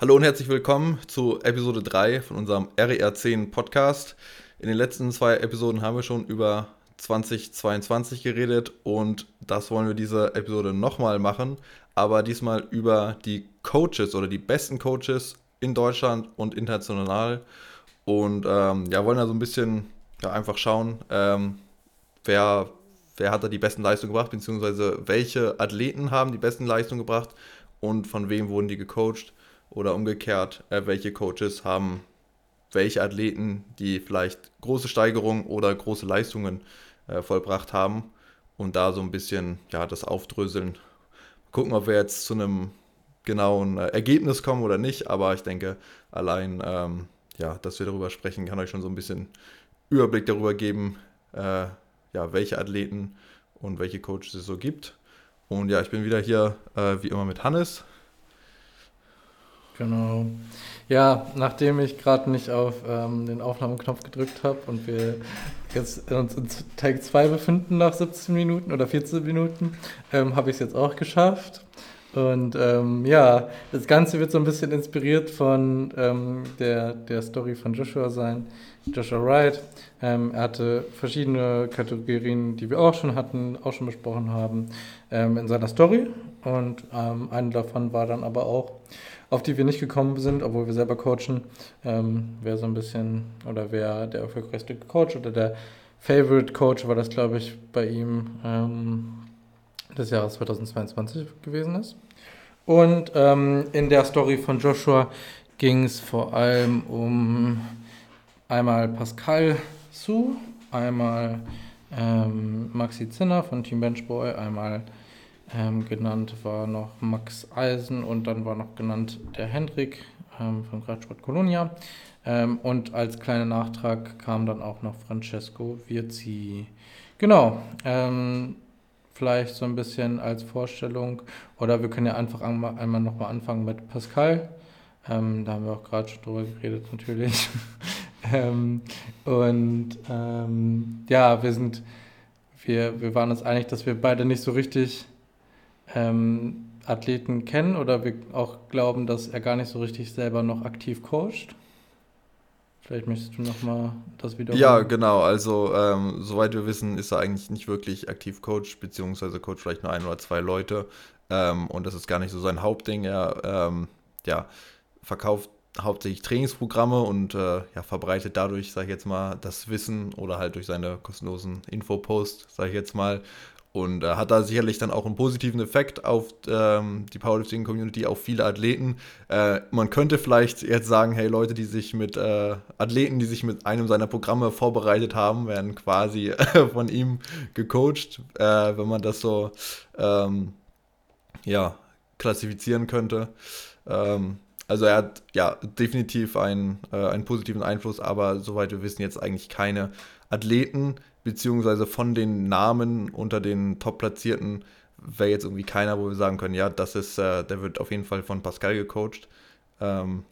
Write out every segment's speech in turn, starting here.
Hallo und herzlich willkommen zu Episode 3 von unserem RER 10 Podcast. In den letzten zwei Episoden haben wir schon über 2022 geredet und das wollen wir diese Episode nochmal machen, aber diesmal über die Coaches oder die besten Coaches in Deutschland und international und ähm, ja, wollen da so ein bisschen ja, einfach schauen, ähm, wer, wer hat da die besten Leistungen gebracht, beziehungsweise welche Athleten haben die besten Leistungen gebracht und von wem wurden die gecoacht oder umgekehrt, äh, welche Coaches haben welche Athleten, die vielleicht große Steigerungen oder große Leistungen äh, vollbracht haben und da so ein bisschen ja, das aufdröseln. Gucken, ob wir jetzt zu einem genauen äh, Ergebnis kommen oder nicht, aber ich denke, allein, ähm, ja, dass wir darüber sprechen, kann euch schon so ein bisschen Überblick darüber geben, äh, ja, welche Athleten und welche Coaches es so gibt. Und ja, ich bin wieder hier äh, wie immer mit Hannes. Genau. Ja, nachdem ich gerade nicht auf ähm, den Aufnahmeknopf gedrückt habe und wir jetzt uns in Teil 2 befinden nach 17 Minuten oder 14 Minuten, ähm, habe ich es jetzt auch geschafft. Und ähm, ja, das Ganze wird so ein bisschen inspiriert von ähm, der, der Story von Joshua sein, Joshua Wright. Ähm, er hatte verschiedene Kategorien, die wir auch schon hatten, auch schon besprochen haben, ähm, in seiner Story. Und eine davon war dann aber auch, auf die wir nicht gekommen sind, obwohl wir selber coachen, ähm, wer so ein bisschen oder wer der erfolgreichste Coach oder der Favorite Coach war das, glaube ich, bei ihm des Jahres 2022 gewesen ist. Und ähm, in der Story von Joshua ging es vor allem um einmal Pascal Su, einmal ähm, Maxi Zinner von Team Benchboy, einmal ähm, genannt war noch Max Eisen und dann war noch genannt der Hendrik ähm, von Gradsport Colonia. Ähm, und als kleiner Nachtrag kam dann auch noch Francesco Virzi. Genau. Ähm, vielleicht so ein bisschen als Vorstellung. Oder wir können ja einfach einmal nochmal anfangen mit Pascal. Ähm, da haben wir auch gerade schon drüber geredet, natürlich. ähm, und ja, wir sind, wir, wir waren uns einig, dass wir beide nicht so richtig ähm, Athleten kennen oder wir auch glauben, dass er gar nicht so richtig selber noch aktiv coacht. Vielleicht möchtest du nochmal das wiederholen. Ja, genau. Also, ähm, soweit wir wissen, ist er eigentlich nicht wirklich aktiv Coach, beziehungsweise Coach vielleicht nur ein oder zwei Leute. Ähm, und das ist gar nicht so sein Hauptding. Er ähm, ja, verkauft hauptsächlich Trainingsprogramme und äh, ja, verbreitet dadurch, sage ich jetzt mal, das Wissen oder halt durch seine kostenlosen Infoposts, sage ich jetzt mal, und äh, hat da sicherlich dann auch einen positiven Effekt auf ähm, die Powerlifting-Community, auf viele Athleten. Äh, man könnte vielleicht jetzt sagen, hey, Leute, die sich mit äh, Athleten, die sich mit einem seiner Programme vorbereitet haben, werden quasi von ihm gecoacht, äh, wenn man das so ähm, ja, klassifizieren könnte. Ähm, also er hat ja definitiv einen, äh, einen positiven Einfluss, aber soweit wir wissen jetzt eigentlich keine Athleten, beziehungsweise von den Namen unter den Top-Platzierten wäre jetzt irgendwie keiner, wo wir sagen können, ja, das ist, äh, der wird auf jeden Fall von Pascal gecoacht. Ähm,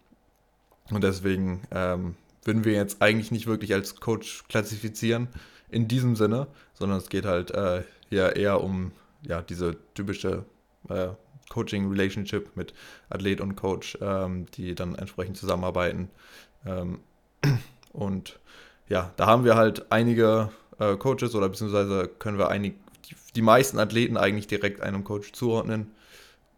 und deswegen ähm, würden wir jetzt eigentlich nicht wirklich als Coach klassifizieren in diesem Sinne, sondern es geht halt äh, ja eher um ja, diese typische äh, Coaching-Relationship mit Athlet und Coach, ähm, die dann entsprechend zusammenarbeiten. Ähm, und ja, da haben wir halt einige äh, Coaches oder beziehungsweise können wir einig, die, die, meisten Athleten eigentlich direkt einem Coach zuordnen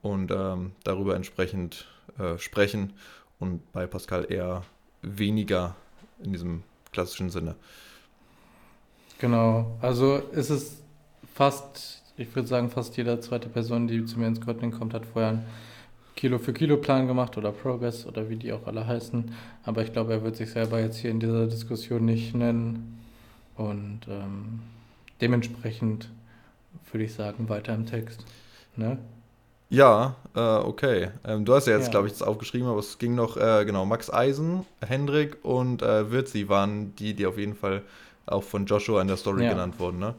und ähm, darüber entsprechend äh, sprechen und bei Pascal eher weniger in diesem klassischen Sinne. Genau, also ist es fast, ich würde sagen, fast jede zweite Person, die zu mir ins Coaching kommt, hat vorher einen Kilo für Kilo Plan gemacht oder Progress oder wie die auch alle heißen. Aber ich glaube, er wird sich selber jetzt hier in dieser Diskussion nicht nennen. Und ähm, dementsprechend würde ich sagen, weiter im Text. Ne? Ja, äh, okay. Ähm, du hast ja jetzt, ja. glaube ich, das aufgeschrieben, aber es ging noch, äh, genau, Max Eisen, Hendrik und äh, Wirzi waren die, die auf jeden Fall auch von Joshua in der Story ja. genannt wurden, ne?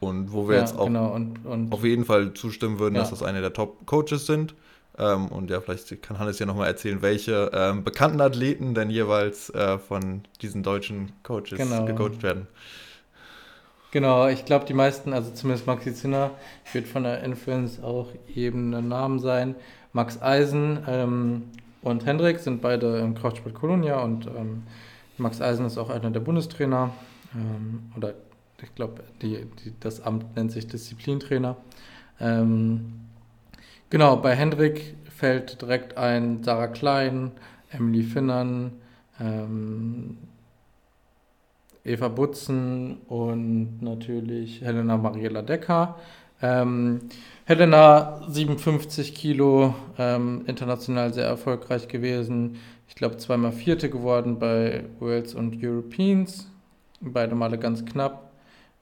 Und wo wir ja, jetzt auch genau. und, und, auf jeden Fall zustimmen würden, dass das eine der Top-Coaches sind. Ähm, und ja, vielleicht kann Hannes ja nochmal erzählen, welche ähm, bekannten Athleten denn jeweils äh, von diesen deutschen Coaches genau. gecoacht werden. Genau, ich glaube, die meisten, also zumindest Maxi Zinner, wird von der Influence auch eben ein Name sein. Max Eisen, ähm, und Hendrik sind beide im Kraftsport Colonia und ähm, Max Eisen ist auch einer der Bundestrainer. Ähm, oder ich glaube, das Amt nennt sich Disziplintrainer. Ähm, genau, bei Hendrik fällt direkt ein Sarah Klein, Emily Finnern, ähm, Eva Butzen und natürlich Helena Mariela Decker. Ähm, Helena 57 Kilo, ähm, international sehr erfolgreich gewesen. Ich glaube zweimal Vierte geworden bei Worlds und Europeans. Beide Male ganz knapp.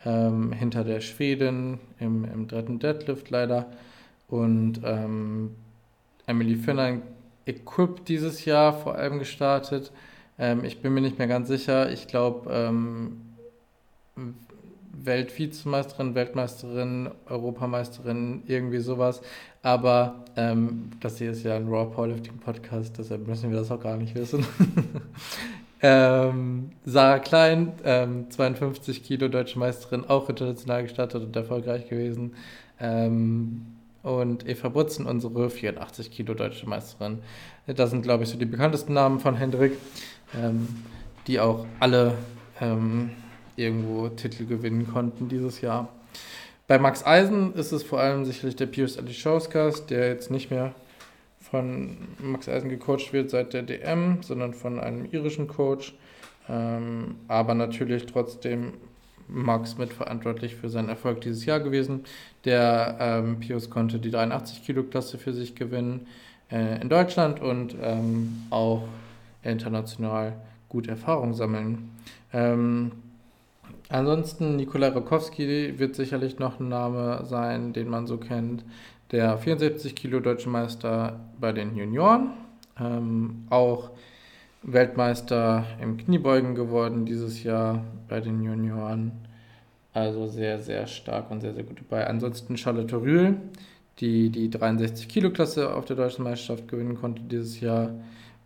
Ähm, hinter der Schwedin im, im dritten Deadlift leider. Und ähm, Emily Finner Equip dieses Jahr vor allem gestartet. Ähm, ich bin mir nicht mehr ganz sicher. Ich glaube, ähm, Weltvizemeisterin, Weltmeisterin, Europameisterin, irgendwie sowas. Aber ähm, das hier ist ja ein Raw Powerlifting Podcast, deshalb müssen wir das auch gar nicht wissen. ähm, Sarah Klein, ähm, 52 Kilo deutsche Meisterin, auch international gestartet und erfolgreich gewesen. Ähm, und Eva Butzen, unsere 84 Kilo deutsche Meisterin. Das sind, glaube ich, so die bekanntesten Namen von Hendrik, ähm, die auch alle ähm, irgendwo Titel gewinnen konnten dieses Jahr. Bei Max Eisen ist es vor allem sicherlich der Pius Alischauskas, der jetzt nicht mehr von Max Eisen gecoacht wird seit der DM, sondern von einem irischen Coach. Ähm, aber natürlich trotzdem Max mitverantwortlich für seinen Erfolg dieses Jahr gewesen. Der ähm, Pius konnte die 83 Kilo Klasse für sich gewinnen äh, in Deutschland und ähm, auch international gute Erfahrung sammeln. Ähm, Ansonsten Nikolai Rokowski wird sicherlich noch ein Name sein, den man so kennt. Der 74 Kilo Deutsche Meister bei den Junioren. Ähm, auch Weltmeister im Kniebeugen geworden dieses Jahr bei den Junioren. Also sehr, sehr stark und sehr, sehr gut dabei. Ansonsten Charlotte Rühl, die die 63 Kilo Klasse auf der Deutschen Meisterschaft gewinnen konnte dieses Jahr.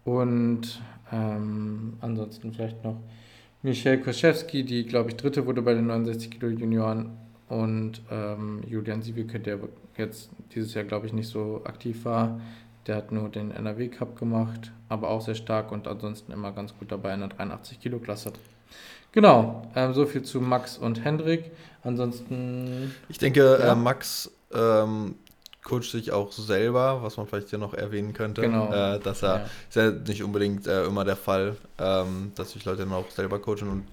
Und ähm, ansonsten vielleicht noch Michelle Koschewski, die, glaube ich, dritte wurde bei den 69 Kilo Junioren und ähm, Julian Siebeke, der jetzt dieses Jahr, glaube ich, nicht so aktiv war. Der hat nur den NRW Cup gemacht, aber auch sehr stark und ansonsten immer ganz gut dabei in der 83 Kilo Klasse. Genau, ähm, so viel zu Max und Hendrik. Ansonsten. Ich denke, ja. äh, Max ähm, coacht sich auch selber, was man vielleicht hier noch erwähnen könnte. Genau. Äh, dass er, ja. ist ja nicht unbedingt äh, immer der Fall, ähm, dass sich Leute dann auch selber coachen und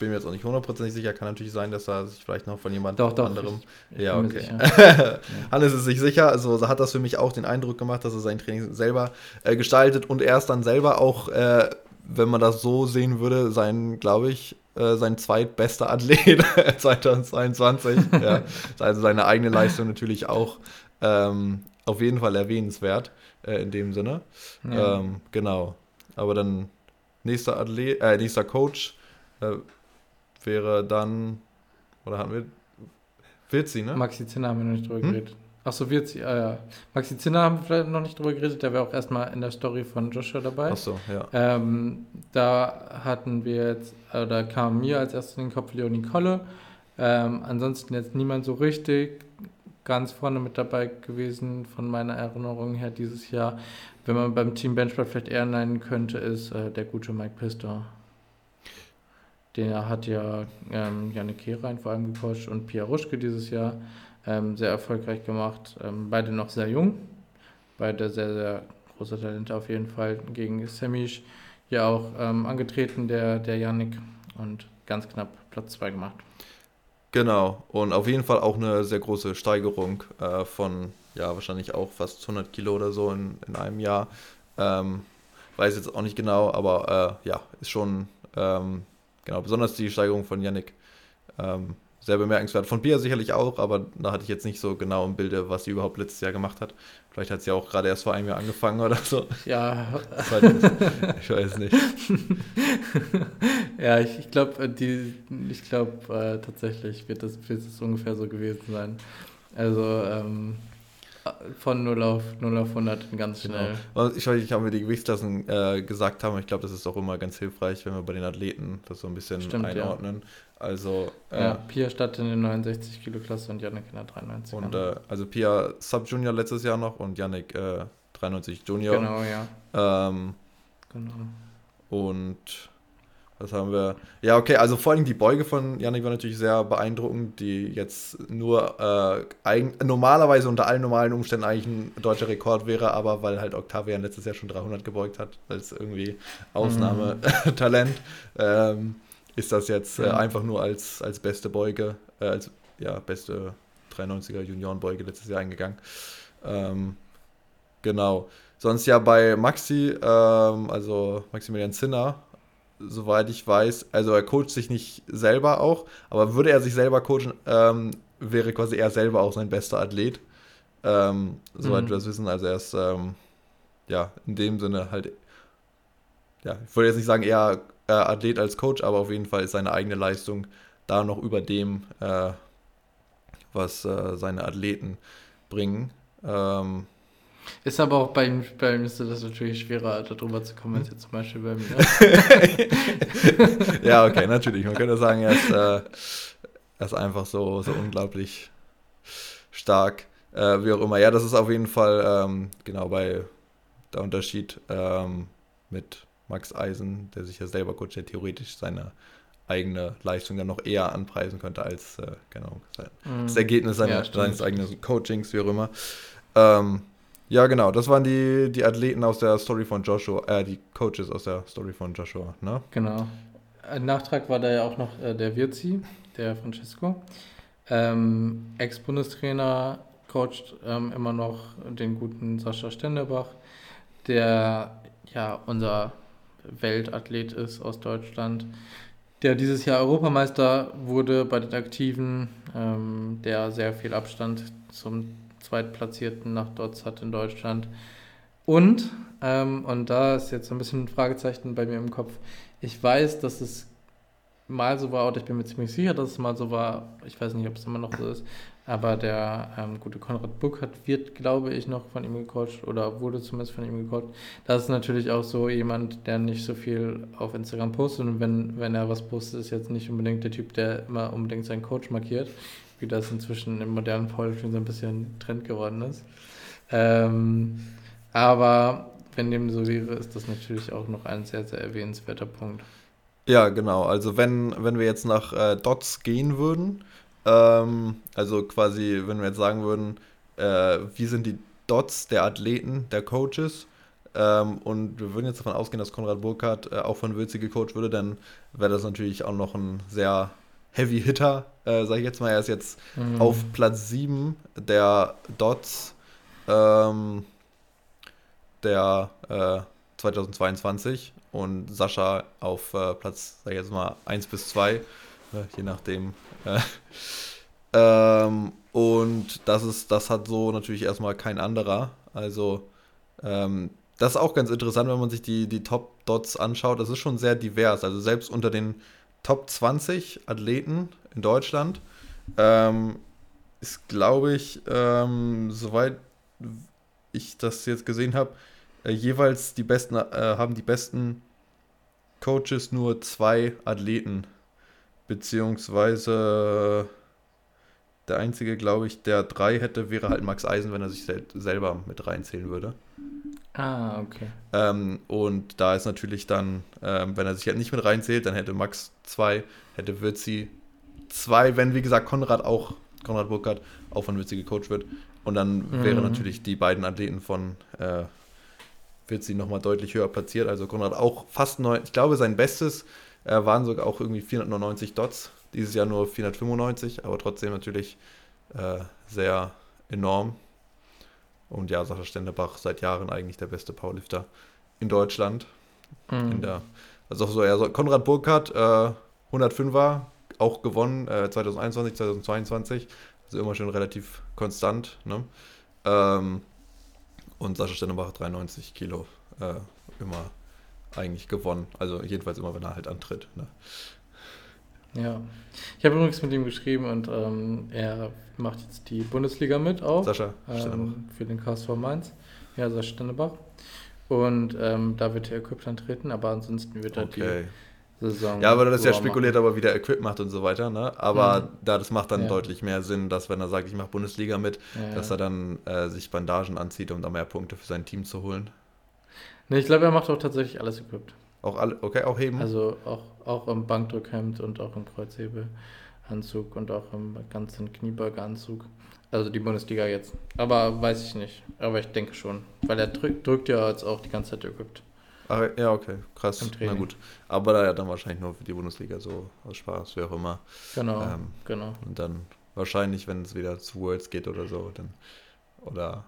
bin mir jetzt auch nicht hundertprozentig sicher, kann natürlich sein, dass er sich vielleicht noch von jemand doch, doch, anderem. Ich, ich ja, okay. Hannes ist sich sicher, also hat das für mich auch den Eindruck gemacht, dass er sein Training selber äh, gestaltet und er ist dann selber auch, äh, wenn man das so sehen würde, sein, glaube ich, äh, sein zweitbester Athlet 2022. ja. Also seine eigene Leistung natürlich auch ähm, auf jeden Fall erwähnenswert äh, in dem Sinne. Ja. Ähm, genau. Aber dann nächster Athlet, äh, nächster Coach äh, wäre dann, oder hatten wir, wird sie, ne? Maxi Zinner haben wir noch nicht drüber hm? geredet. Achso, wird sie, ah, ja. Maxi Zinner haben wir vielleicht noch nicht drüber geredet, der wäre auch erstmal in der Story von Joshua dabei. Achso, ja. Ähm, da hatten wir jetzt, oder kam mir als erstes in den Kopf Leonie Kolle. Ähm, ansonsten jetzt niemand so richtig ganz vorne mit dabei gewesen, von meiner Erinnerung her dieses Jahr. Wenn man beim Team Benchmark vielleicht eher nennen könnte, ist äh, der gute Mike Pistor. Der hat ja ähm, Janik Kehrein vor allem gecoacht und Pia Ruschke dieses Jahr ähm, sehr erfolgreich gemacht. Ähm, beide noch sehr jung, beide sehr, sehr große Talente auf jeden Fall. Gegen Semisch ja auch ähm, angetreten, der, der Janik, und ganz knapp Platz 2 gemacht. Genau, und auf jeden Fall auch eine sehr große Steigerung äh, von, ja, wahrscheinlich auch fast 100 Kilo oder so in, in einem Jahr. Ähm, weiß jetzt auch nicht genau, aber äh, ja, ist schon, ähm, genau, besonders die Steigerung von Yannick ähm, sehr bemerkenswert. Von Pia sicherlich auch, aber da hatte ich jetzt nicht so genau im Bilde, was sie überhaupt letztes Jahr gemacht hat. Vielleicht hat sie auch gerade erst vor einem Jahr angefangen oder so. Ja. ich weiß nicht. ja, ich, ich glaube, die, ich glaube äh, tatsächlich wird das, wird das ungefähr so gewesen sein. Also ähm, von 0 auf 0 auf 100 ganz genau. schnell. Genau. Ich weiß nicht, haben wir die Gewichtsklassen äh, gesagt haben. Ich glaube, das ist auch immer ganz hilfrich, wenn wir bei den Athleten das so ein bisschen Stimmt, einordnen. Ja. Also, äh, ja, Pia startet in der 69 Kilo Klasse und Yannick in der 93. Und äh, also Pia Sub Junior letztes Jahr noch und Yannick äh, 93 Junior. Genau, ja. Ähm, Genau. und was haben wir? Ja, okay, also vor allem die Beuge von Yannick war natürlich sehr beeindruckend, die jetzt nur äh, eigen, normalerweise unter allen normalen Umständen eigentlich ein deutscher Rekord wäre, aber weil halt Octavian letztes Jahr schon 300 gebeugt hat, als irgendwie Ausnahmetalent, ähm, ist das jetzt äh, einfach nur als, als beste Beuge, äh, als ja, beste 93er Juniorenbeuge letztes Jahr eingegangen. Ähm, genau. Sonst ja bei Maxi, ähm, also Maximilian Zinner, soweit ich weiß, also er coacht sich nicht selber auch, aber würde er sich selber coachen, ähm, wäre quasi er selber auch sein bester Athlet. Ähm, soweit Mhm. wir das wissen, also er ist ja in dem Sinne halt, ja, ich würde jetzt nicht sagen eher äh, Athlet als Coach, aber auf jeden Fall ist seine eigene Leistung da noch über dem, äh, was äh, seine Athleten bringen. Ähm, Ist aber auch bei ihm, bei ihm ist das natürlich schwerer, darüber zu kommen, als jetzt zum Beispiel bei mir. ja, okay, natürlich. Man könnte sagen, er ist, äh, er ist einfach so, so unglaublich stark. Äh, wie auch immer. Ja, das ist auf jeden Fall ähm, genau bei der Unterschied ähm, mit Max Eisen, der sich ja selber coacht, der theoretisch seine eigene Leistung dann noch eher anpreisen könnte als äh, genau, das Ergebnis seiner. Ja, seines eigenen Coachings, wie auch immer. Ähm, ja, genau, das waren die, die Athleten aus der Story von Joshua, äh, die Coaches aus der Story von Joshua, ne? Genau. Ein Nachtrag war da ja auch noch äh, der Virzi, der Francesco. Ähm, Ex-Bundestrainer, coacht ähm, immer noch den guten Sascha Stendebach, der ja unser Weltathlet ist aus Deutschland, der dieses Jahr Europameister wurde bei den Aktiven, ähm, der sehr viel Abstand zum Zweitplatzierten nach Dotz hat in Deutschland. Und, ähm, und da ist jetzt ein bisschen ein Fragezeichen bei mir im Kopf, ich weiß, dass es mal so war, oder ich bin mir ziemlich sicher, dass es mal so war, ich weiß nicht, ob es immer noch so ist, aber der ähm, gute Konrad Buckert wird, glaube ich, noch von ihm gecoacht oder wurde zumindest von ihm gecoacht. Das ist natürlich auch so jemand, der nicht so viel auf Instagram postet. Und wenn, wenn er was postet, ist jetzt nicht unbedingt der Typ, der immer unbedingt seinen Coach markiert, wie das inzwischen im modernen Powerlifting so ein bisschen Trend geworden ist. Ähm, aber wenn dem so wäre, ist das natürlich auch noch ein sehr, sehr erwähnenswerter Punkt. Ja, genau. Also wenn, wenn wir jetzt nach äh, Dots gehen würden, ähm, also quasi, wenn wir jetzt sagen würden, äh, wie sind die Dots der Athleten, der Coaches, ähm, und wir würden jetzt davon ausgehen, dass Konrad Burkhardt äh, auch von Würzi gecoacht würde, dann wäre das natürlich auch noch ein sehr Heavy Hitter, äh, sage ich jetzt mal. Er ist jetzt Mhm. auf Platz 7 der Dots ähm, der äh, 2022 und Sascha auf äh, Platz, sag ich jetzt mal, 1 bis 2, äh, je nachdem. Äh, ähm, und das ist, das hat so natürlich erstmal kein anderer. Also ähm, das ist auch ganz interessant, wenn man sich die, die Top-Dots anschaut. Das ist schon sehr divers. Also selbst unter den Top 20 Athleten in Deutschland ähm, ist, glaube ich, ähm, soweit ich das jetzt gesehen habe, äh, jeweils die besten, äh, haben die besten Coaches nur zwei Athleten. Beziehungsweise der einzige, glaube ich, der drei hätte, wäre halt Max Eisen, wenn er sich sel selber mit reinzählen würde. Ah, okay. Ähm, und da ist natürlich dann, ähm, wenn er sich halt nicht mit reinzählt, dann hätte Max zwei, hätte Würzi zwei, wenn wie gesagt Konrad auch, Konrad Burkhardt auch von Würzi gecoacht wird. Und dann Mhm. wären natürlich die beiden Athleten von äh, Würzi nochmal deutlich höher platziert. Also Konrad auch fast neu, ich glaube sein Bestes äh, waren sogar auch irgendwie 499 Dots. Dieses Jahr nur 495, aber trotzdem natürlich äh, sehr enorm. Und ja, Sascha Stendebach seit Jahren eigentlich der beste Powerlifter in Deutschland. Mhm. In der, also auch so, ja, so Konrad Burkhardt, äh, 105er, auch gewonnen, äh, 2021, 2022. Also immer schon relativ konstant. Ne? Ähm, und Sascha Stendebach 93 Kilo äh, immer eigentlich gewonnen. Also jedenfalls immer, wenn er halt antritt. Ne? Ja. Ich habe übrigens mit ihm geschrieben und ähm, er macht jetzt die Bundesliga mit auch. Sascha ähm, für den KSV Mainz. Ja, Sascha Stendebach. Und ähm, da wird er equipped antreten, aber ansonsten wird er Okay. Saison. Ja, aber das ist ja spekuliert, machen. aber wie der Equip macht und so weiter, ne? Aber Mhm. da das macht dann Ja. deutlich mehr Sinn, dass wenn er sagt, ich mache Bundesliga mit, Ja, dass er dann äh, sich Bandagen anzieht, um da mehr Punkte für sein Team zu holen. Nee, ich glaube, er macht auch tatsächlich alles equipped. Auch alle, okay, auch heben. Also auch, auch im Bankdrückhemd und auch im Kreuzhebeanzug und auch im ganzen Kniebeugeanzug. Also die Bundesliga jetzt. Aber weiß ich nicht. Aber ich denke schon. Weil er drückt, drückt ja jetzt auch die ganze Zeit equipped. Ach, ja, okay, krass. Na gut. Aber da ja dann wahrscheinlich nur für die Bundesliga so aus Spaß, wie auch immer. Genau, Ähm, genau. Und dann wahrscheinlich, wenn es wieder zu Worlds geht oder so, dann oder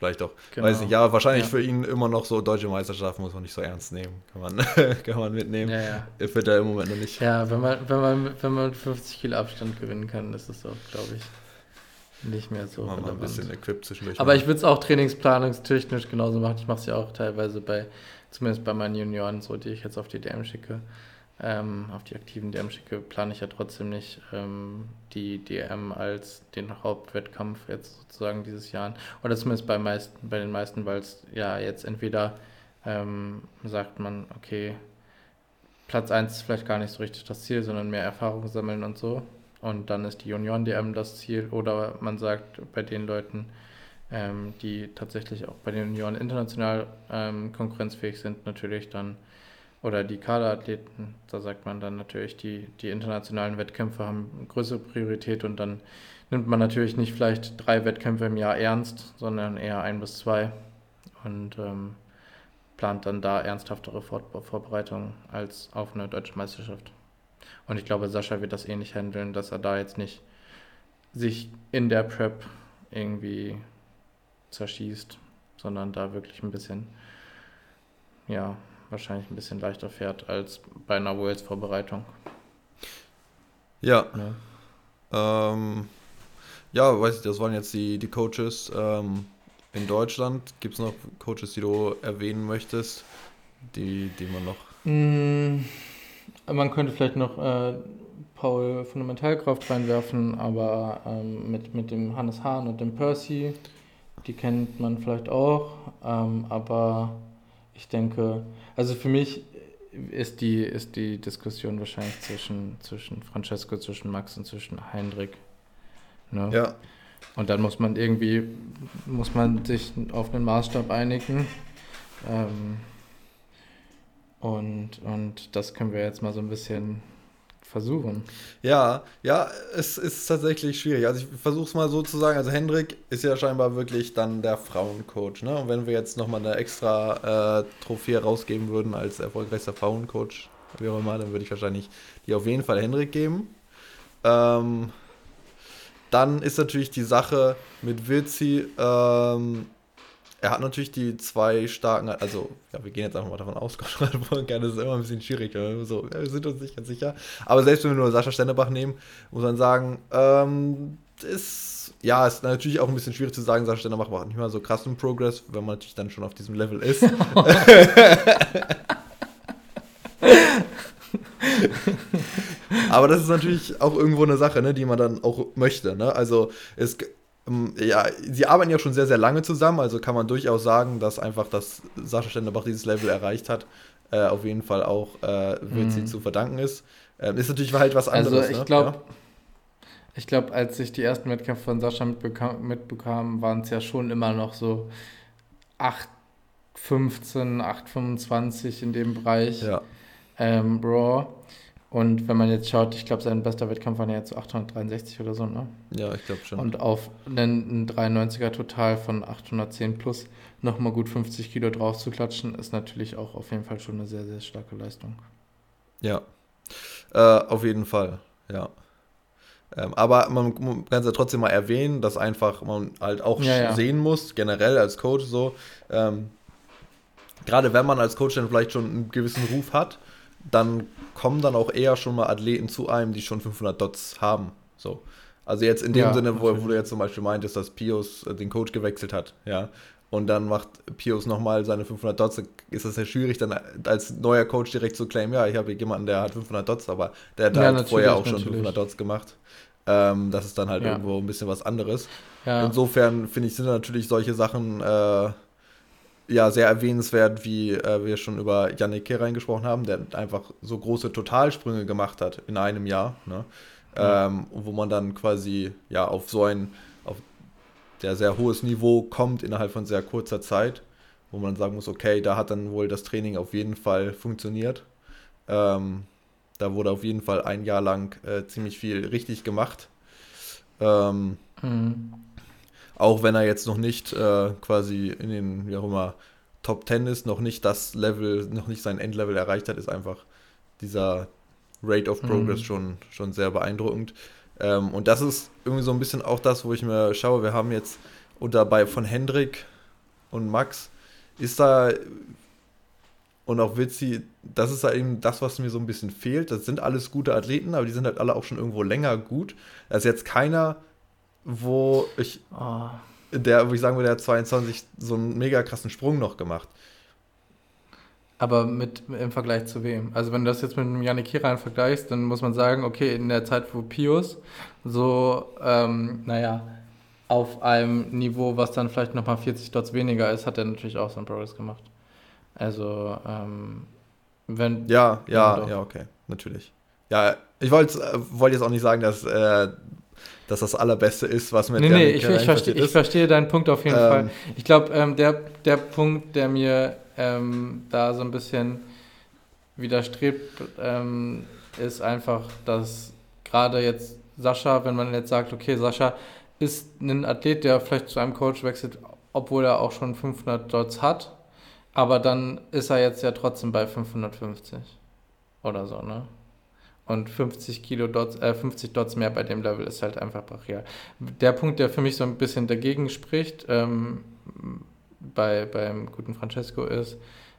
vielleicht auch, genau. weiß nicht, ja, wahrscheinlich Ja. für ihn immer noch so deutsche Meisterschaften muss man nicht so ernst nehmen. Kann man, kann man mitnehmen. Ja, ja. Er wird da im Moment noch nicht. Ja, wenn man, wenn man, wenn man mit 50 Kilo Abstand gewinnen kann, ist es auch, glaube ich, nicht mehr so man mal ein bisschen Equip zwischendurch. Aber ich würde es auch trainingsplanungstechnisch genauso machen. Ich mache es ja auch teilweise bei, zumindest bei meinen Junioren, so die ich jetzt auf die DM schicke, ähm, auf die aktiven DM schicke, plane ich ja trotzdem nicht ähm, die DM als den Hauptwettkampf jetzt sozusagen dieses Jahr. Oder zumindest bei meisten, bei den meisten, weil es ja jetzt entweder ähm, sagt man, okay, Platz 1 ist vielleicht gar nicht so richtig das Ziel, sondern mehr Erfahrung sammeln und so. Und dann ist die Junioren-DM das Ziel. Oder man sagt bei den Leuten, ähm, die tatsächlich auch bei den Junioren international ähm, konkurrenzfähig sind, natürlich dann, oder die Kaderathleten, da sagt man dann natürlich, die, die internationalen Wettkämpfe haben größere Priorität und dann nimmt man natürlich nicht vielleicht drei Wettkämpfe im Jahr ernst, sondern eher ein bis zwei und ähm, plant dann da ernsthaftere Vor Vorbereitungen als auf eine deutsche Meisterschaft. Und ich glaube, Sascha wird das ähnlich handeln, dass er da jetzt nicht sich in der Prep irgendwie zerschießt, sondern da wirklich ein bisschen, ja, wahrscheinlich ein bisschen leichter fährt als bei einer Worlds-Vorbereitung. Ja, Ne? ähm, ja, weiß ich, das waren jetzt die, die Coaches ähm, in Deutschland. Gibt es noch Coaches, die du erwähnen möchtest, die, die man noch. Mm, Man könnte vielleicht noch äh, Paul Fundamentalkraft reinwerfen, aber ähm, mit, mit dem Hannes Hahn und dem Percy, die kennt man vielleicht auch, ähm, aber ich denke, also für mich ist die, ist die Diskussion wahrscheinlich zwischen, zwischen Francesco, zwischen Max und zwischen Heinrich. Ne? Ja, Und dann muss man irgendwie, muss man sich auf einen Maßstab einigen. Ähm, und, und das können wir jetzt mal so ein bisschen versuchen. Ja, ja, es ist tatsächlich schwierig. Also ich versuche es mal so zu sagen. Also Hendrik ist ja scheinbar wirklich dann der Frauencoach. Ne? Und wenn wir jetzt nochmal eine extra äh, Trophäe rausgeben würden als erfolgreichster Frauencoach, wie auch immer, dann würde ich wahrscheinlich die auf jeden Fall Hendrik geben. Ähm, dann ist natürlich die Sache mit Virzi, ähm, er hat natürlich die zwei starken, also ja, wir gehen jetzt einfach mal davon aus, gerne ist immer ein bisschen schwierig, ja, so, ja, wir sind uns nicht ganz sicher. Aber selbst wenn wir nur Sascha Stennebach nehmen, muss man sagen, ähm, ist, ja, ist natürlich auch ein bisschen schwierig zu sagen, Sascha Stennebach macht nicht mal so krassen Progress, wenn man natürlich dann schon auf diesem Level ist. Aber das ist natürlich auch irgendwo eine Sache, ne, die man dann auch möchte. Ne? Also es, ja, sie arbeiten ja schon sehr, sehr lange zusammen, also kann man durchaus sagen, dass einfach, dass Sascha Stendebach dieses Level erreicht hat, äh, auf jeden Fall auch äh, wird sie Mhm. zu verdanken ist. Ähm, ist natürlich halt was anderes. Also ich ne? glaube, ich glaube, als ich die ersten Wettkämpfe von Sascha mitbekam, mitbekam waren es ja schon immer noch so 8, 15, 8, 25 in dem Bereich. ja. ja. ähm, Raw. Und wenn man jetzt schaut, ich glaube, sein bester Wettkampf war ja jetzt so 863 oder so, ne? Ja, ich glaube schon. Und auf einen 93er Total von 810 plus nochmal gut 50 Kilo drauf zu klatschen, ist natürlich auch auf jeden Fall schon eine sehr, sehr starke Leistung. Ja, äh, auf jeden Fall, ja. Ähm, aber man, man kann es ja trotzdem mal erwähnen, dass einfach man halt auch Ja, ja. sehen muss, generell als Coach so, ähm, gerade wenn man als Coach dann vielleicht schon einen gewissen Ruf hat, dann kommen dann auch eher schon mal Athleten zu einem, die schon 500 Dots haben, so. Also jetzt in dem Ja, Sinne, wo, wo du jetzt zum Beispiel meintest, dass Pius äh, den Coach gewechselt hat, ja, und dann macht Pius nochmal seine 500 Dots, ist das ja schwierig, dann als neuer Coach direkt zu claimen, ja, ich habe hier jemanden, der hat 500 Dots, aber der hat Ja, halt vorher auch schon natürlich. 500 Dots gemacht. Ähm, das ist dann halt Ja. irgendwo ein bisschen was anderes. Ja, Insofern finde ich, sind natürlich solche Sachen äh, ja, sehr erwähnenswert, wie äh, wir schon über Yannick Kerein gesprochen haben, der einfach so große Totalsprünge gemacht hat in einem Jahr. Ne? Ja. Ähm, wo man dann quasi ja auf so ein auf der sehr hohes Niveau kommt innerhalb von sehr kurzer Zeit, wo man sagen muss, okay, da hat dann wohl das Training auf jeden Fall funktioniert. Ähm, da wurde auf jeden Fall ein Jahr lang äh, ziemlich viel richtig gemacht. Ähm, mhm. Auch wenn er jetzt noch nicht äh, quasi in den, wie auch immer, Top 10 ist, noch nicht das Level, noch nicht sein Endlevel erreicht hat, ist einfach dieser Rate of Progress mhm. schon, schon sehr beeindruckend. Ähm, und das ist irgendwie so ein bisschen auch das, wo ich mir schaue, wir haben jetzt und dabei von Hendrik und Max, ist da und auch Witzi, das ist halt eben das, was mir so ein bisschen fehlt. Das sind alles gute Athleten, aber die sind halt alle auch schon irgendwo länger gut. Da ist jetzt keiner, wo ich, oh. der, wo ich sagen würde, der hat 22 so einen mega krassen Sprung noch gemacht. Aber mit im Vergleich zu wem? Also wenn du das jetzt mit einem Janik Kiran vergleichst, dann muss man sagen, okay, in der Zeit, wo Pius so, ähm, naja, auf einem Niveau, was dann vielleicht nochmal 40 Dots weniger ist, hat er natürlich auch so einen Progress gemacht. Also, ähm, wenn. Ja, ja, ja, ja, okay, natürlich. Ja, ich wollte äh, wollt jetzt auch nicht sagen, dass äh, dass das Allerbeste ist, was mit nee, nee, ich, ich, verstehe, ich verstehe deinen Punkt auf jeden ähm, Fall. Ich glaube, ähm, der, der Punkt, der mir ähm, da so ein bisschen widerstrebt, ähm, ist einfach, dass gerade jetzt Sascha, wenn man jetzt sagt, okay, Sascha ist ein Athlet, der vielleicht zu einem Coach wechselt, obwohl er auch schon 500 Dots hat, aber dann ist er jetzt ja trotzdem bei 550 oder so, ne? Und 50 Kilo Dots, äh, 50 Dots mehr bei dem Level ist halt einfach brachial. Der Punkt, der für mich so ein bisschen dagegen spricht, ähm, bei, beim guten Francesco ist,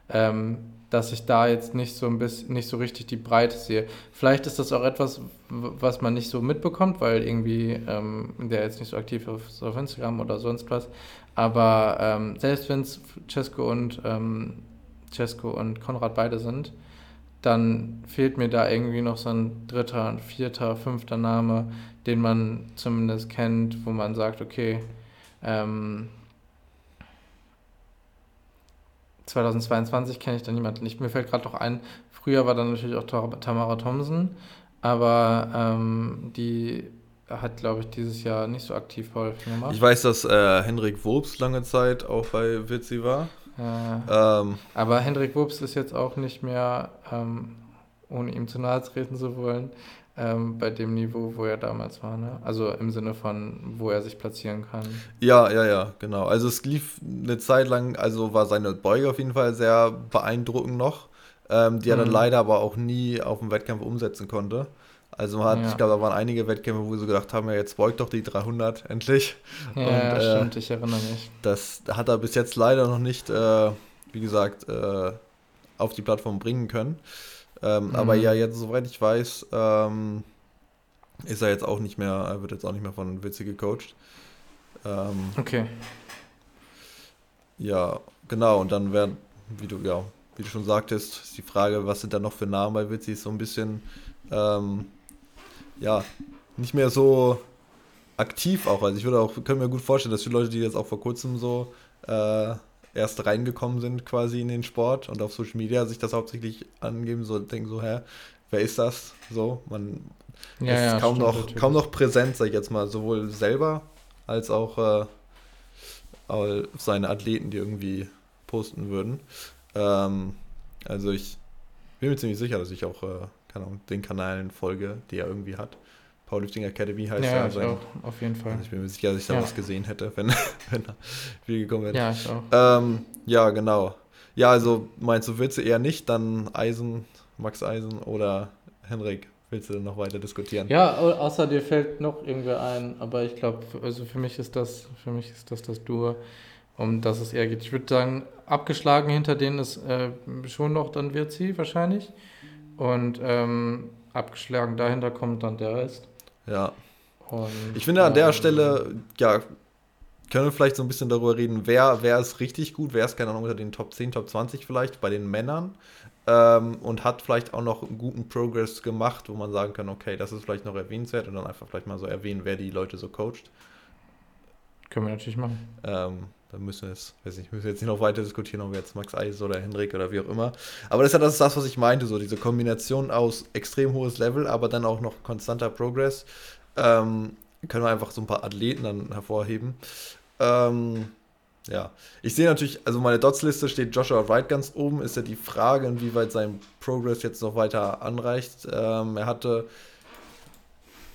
ähm, dass ich da jetzt nicht so ein bisschen, nicht so richtig die Breite sehe. Vielleicht ist das auch etwas, was man nicht so mitbekommt, weil irgendwie ähm, der jetzt nicht so aktiv ist auf Instagram oder sonst was. Aber ähm, selbst wenn es Cesco und ähm, Cesco und Konrad beide sind, dann fehlt mir da irgendwie noch so ein dritter, vierter, fünfter Name, den man zumindest kennt, wo man sagt, okay, ähm, 2022 kenne ich da niemanden nicht. Mir fällt gerade noch ein, früher war dann natürlich auch Tamara Thomsen, aber ähm, die hat, glaube ich, dieses Jahr nicht so aktiv Powerlifting gemacht. Ich weiß, dass äh, Hendrik Wobs lange Zeit auch bei Witzi war. Ähm, aber Hendrik Wups ist jetzt auch nicht mehr, ähm, ohne ihm zu nahe treten zu wollen, ähm, bei dem Niveau, wo er damals war. Ne? Also im Sinne von, wo er sich platzieren kann. Ja, ja, ja, genau. Also es lief eine Zeit lang, also war seine Beuge auf jeden Fall sehr beeindruckend noch, ähm, die er dann mhm. leider aber auch nie auf dem Wettkampf umsetzen konnte. Also man hat, ja. ich glaube, da waren einige Wettkämpfe, wo sie gedacht haben, ja, jetzt beugt doch die 300 endlich. Ja, und, ja stimmt, äh, ich erinnere mich. Das hat er bis jetzt leider noch nicht, äh, wie gesagt, äh, auf die Plattform bringen können. Ähm, mhm. Aber ja, jetzt, soweit ich weiß, ähm, ist er jetzt auch nicht mehr, er wird jetzt auch nicht mehr von Witze gecoacht. Ähm, okay. Ja, genau, und dann werden, wie du, ja, wie du schon sagtest, ist die Frage, was sind da noch für Namen bei Witzi, ist so ein bisschen ähm, ja, nicht mehr so aktiv auch. Also ich würde auch, können mir gut vorstellen, dass die Leute, die jetzt auch vor kurzem so äh, erst reingekommen sind quasi in den Sport und auf Social Media sich das hauptsächlich angeben, so denken so, hä, wer ist das? So, man ja, ist ja, kaum, noch, natürlich. kaum noch präsent, sag ich jetzt mal, sowohl selber als auch äh, seine Athleten, die irgendwie posten würden. Ähm, also ich bin mir ziemlich sicher, dass ich auch äh, keine Ahnung, den Kanalen folge, die er irgendwie hat. Powerlifting Academy heißt ja. Ja, ich auch, auf jeden Fall. Also ich bin mir sicher, dass ich da ja. was gesehen hätte, wenn, wenn er viel gekommen wäre. Ja, ich auch. Ähm, ja, genau. Ja, also meinst du, willst du eher nicht, dann Eisen, Max Eisen oder Henrik? Willst du noch weiter diskutieren? Ja, außer dir fällt noch irgendwer ein, aber ich glaube, also für mich ist das, für mich ist das das Duo, um das es eher geht. Ich würde sagen, abgeschlagen hinter denen ist äh, schon noch dann wird sie wahrscheinlich. Und ähm, abgeschlagen dahinter kommt dann der Rest. Ja. Und, ich finde an der ähm, Stelle, ja, können wir vielleicht so ein bisschen darüber reden, wer, wer ist richtig gut, wer ist, keine Ahnung, unter den Top 10, Top 20 vielleicht bei den Männern ähm, und hat vielleicht auch noch einen guten Progress gemacht, wo man sagen kann, okay, das ist vielleicht noch erwähnenswert und dann einfach vielleicht mal so erwähnen, wer die Leute so coacht. Können wir natürlich machen. Ähm, da müssen wir jetzt, weiß nicht, müssen wir jetzt nicht noch weiter diskutieren, ob jetzt Max Eis oder Hendrik oder wie auch immer. Aber das ist das, was ich meinte, so diese Kombination aus extrem hohes Level, aber dann auch noch konstanter Progress. Ähm, können wir einfach so ein paar Athleten dann hervorheben. Ähm, ja, ich sehe natürlich, also meine Dots-Liste steht Joshua Wright ganz oben. Ist ja die Frage, inwieweit sein Progress jetzt noch weiter anreicht. Ähm, er hatte,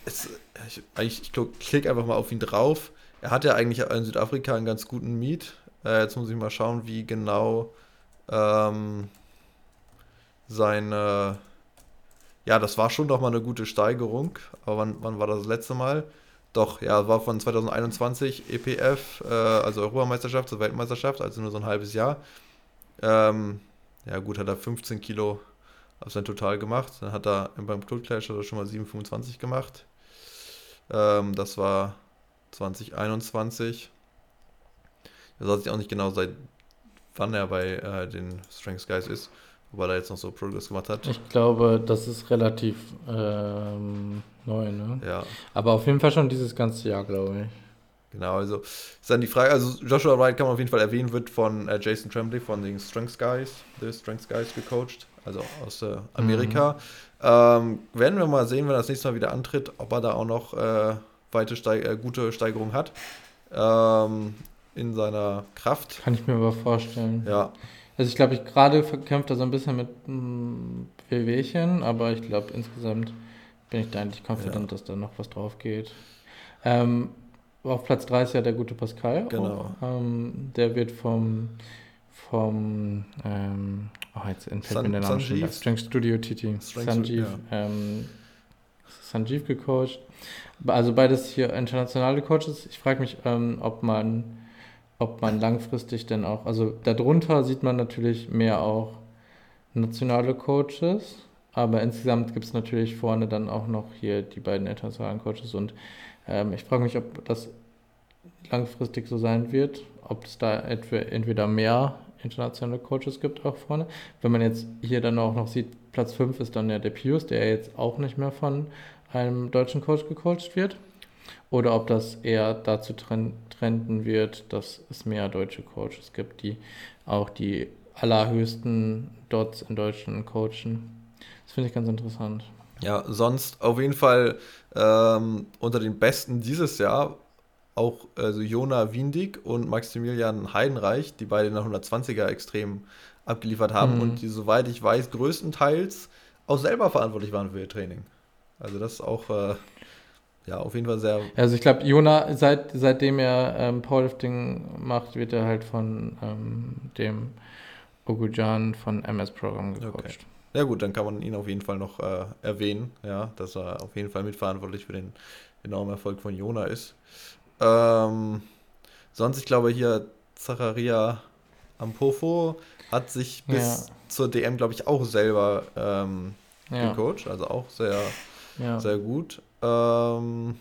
es, ich, ich klicke einfach mal auf ihn drauf. Er hatte ja eigentlich in Südafrika einen ganz guten Meet. Äh, jetzt muss ich mal schauen, wie genau ähm, seine. Ja, das war schon doch mal eine gute Steigerung. Aber wann, wann war das, das letzte Mal? Doch, ja, war von 2021 EPF, äh, also Europameisterschaft zur Weltmeisterschaft, also nur so ein halbes Jahr. Ähm, ja, gut, hat er 15 Kilo auf sein Total gemacht. Dann hat er beim Club Clash hat er schon mal 7,25 gemacht. Ähm, das war 2021. Das weiß ich auch nicht genau, seit wann er bei äh, den Strengths Guys ist, ob er da jetzt noch so Progress gemacht hat. Ich glaube, das ist relativ ähm, neu, ne? Ja. Aber auf jeden Fall schon dieses ganze Jahr, glaube ich. Genau, also ist dann die Frage, also Joshua Wright kann man auf jeden Fall erwähnen, wird von äh, Jason Tremblay von den Strengths Guys, the Strengths Guys gecoacht, also aus äh, Amerika. Mhm. Ähm, werden wir mal sehen, wenn er das nächste Mal wieder antritt, ob er da auch noch äh, weite Steig äh, gute Steigerung hat ähm, in seiner Kraft. Kann ich mir aber vorstellen. Ja. Also ich glaube, ich gerade kämpft er so ein bisschen mit Wehwehchen, aber ich glaube insgesamt bin ich da eigentlich confident, ja. dass da noch was drauf geht. Ähm, auf Platz 3 ist ja der gute Pascal. Genau. Auch, ähm, der wird vom, vom ähm, oh, jetzt entfällt mir der Name schon. Strength Studio TT. Sanjeev, ja. ähm, Sanjeev gecoacht. Also beides hier internationale Coaches. Ich frage mich, ähm, ob man ob man langfristig denn auch, also darunter sieht man natürlich mehr auch nationale Coaches, aber insgesamt gibt es natürlich vorne dann auch noch hier die beiden internationalen Coaches und ähm, ich frage mich, ob das langfristig so sein wird, ob es da entweder mehr internationale Coaches gibt auch vorne. Wenn man jetzt hier dann auch noch sieht, Platz 5 ist dann ja der Pius, der jetzt auch nicht mehr von einem deutschen Coach gecoacht wird. Oder ob das eher dazu trenden wird, dass es mehr deutsche Coaches gibt, die auch die allerhöchsten Dots in Deutschland coachen. Das finde ich ganz interessant. Ja, sonst auf jeden Fall ähm, unter den Besten dieses Jahr auch also Jona Windig und Maximilian Heidenreich, die beide der 120er extrem abgeliefert haben mhm. und die, soweit ich weiß, größtenteils auch selber verantwortlich waren für ihr Training. Also das ist auch äh, ja auf jeden Fall sehr. Also ich glaube, Jona, seit, seitdem er ähm, Powerlifting macht, wird er halt von ähm, dem Ogujan von MS Program gecoacht. Okay. Ja gut, dann kann man ihn auf jeden Fall noch äh, erwähnen, ja, dass er auf jeden Fall mitverantwortlich für den enormen Erfolg von Jona ist. Ähm, sonst, ich glaube hier Zacharia Ampofo hat sich bis ja. zur DM, glaube ich, auch selber ähm, ja. gecoacht, also auch sehr ja. Sehr gut. Ähm,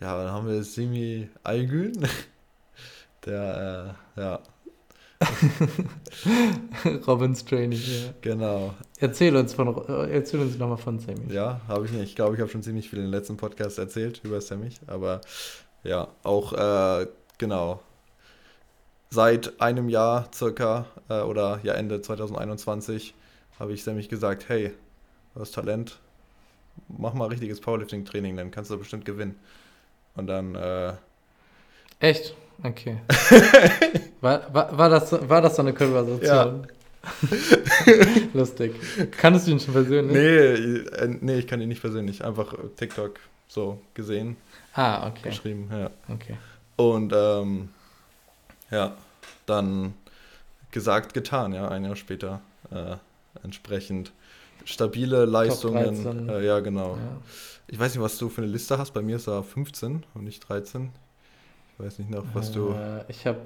ja, dann haben wir Simi Aygün. Der, äh, ja. Robins Training, ja. Genau. Erzähl uns von erzähl uns nochmal von Sammy. Ja, habe ich nicht. Ich glaube, ich habe schon ziemlich viel in den letzten Podcast erzählt über Sammy, aber ja, auch äh, genau. Seit einem Jahr circa äh, oder ja Ende 2021 habe ich Sammy gesagt, hey, du hast Talent, mach mal richtiges Powerlifting-Training, dann kannst du bestimmt gewinnen. Und dann. Äh, Echt? Okay. war, war, war, das, war das so eine Konversation? Ja. Lustig. Kannst du ihn schon persönlich? Nee, äh, nee, ich kann ihn nicht persönlich. Einfach TikTok so gesehen. Ah, okay. Geschrieben, ja. Okay. Und ähm, ja, dann gesagt, getan, ja, ein Jahr später. Äh, entsprechend stabile Leistungen. Äh, ja, genau. Ja. Ich weiß nicht, was du für eine Liste hast. Bei mir ist er 15 und nicht 13. Ich weiß nicht noch, was du. Äh, ich habe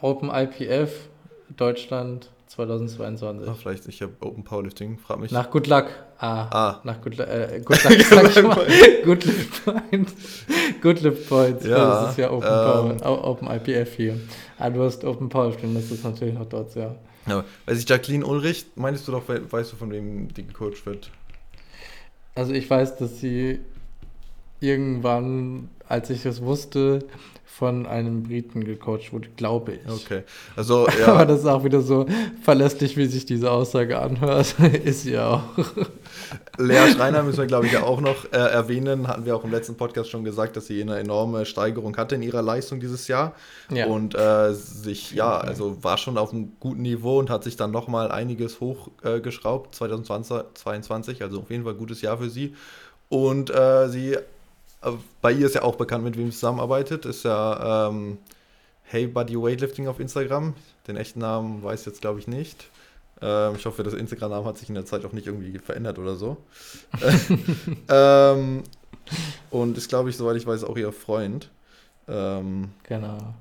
Open IPF Deutschland 2022. Ach, vielleicht, ich habe Open Powerlifting, frag mich. Nach Good Luck. Ah. ah. Nach Good, äh, good Luck, sag ich mal. Good Lift Points. Good Lift Points. Ja, das ist ja Open, ähm, Power, Open IPF hier. Ah, du hast Open Powerlifting, das ist natürlich noch dort, ja. Ja, weiß ich, Jacqueline Ulrich, meinst du doch, weißt du, von wem die gecoacht wird? Also ich weiß, dass sie irgendwann, als ich es wusste, von einem Briten gecoacht wurde, glaube ich. Okay. Also, ja. Aber das ist auch wieder so verlässlich, wie sich diese Aussage anhört. ist ja auch. Lea Schreiner müssen wir, glaube ich, ja auch noch äh, erwähnen. Hatten wir auch im letzten Podcast schon gesagt, dass sie eine enorme Steigerung hatte in ihrer Leistung dieses Jahr. Ja. Und äh, sich, ja, also war schon auf einem guten Niveau und hat sich dann nochmal einiges hochgeschraubt, äh, 2022. Also auf jeden Fall ein gutes Jahr für sie. Und äh, sie bei ihr ist ja auch bekannt, mit wem sie zusammenarbeitet. Ist ja ähm, Hey Buddy Weightlifting auf Instagram. Den echten Namen weiß ich jetzt, glaube ich, nicht. Ähm, ich hoffe, das Instagram-Name hat sich in der Zeit auch nicht irgendwie verändert oder so. ähm, und ist, glaube ich, soweit ich weiß, auch ihr Freund. Ähm, genau.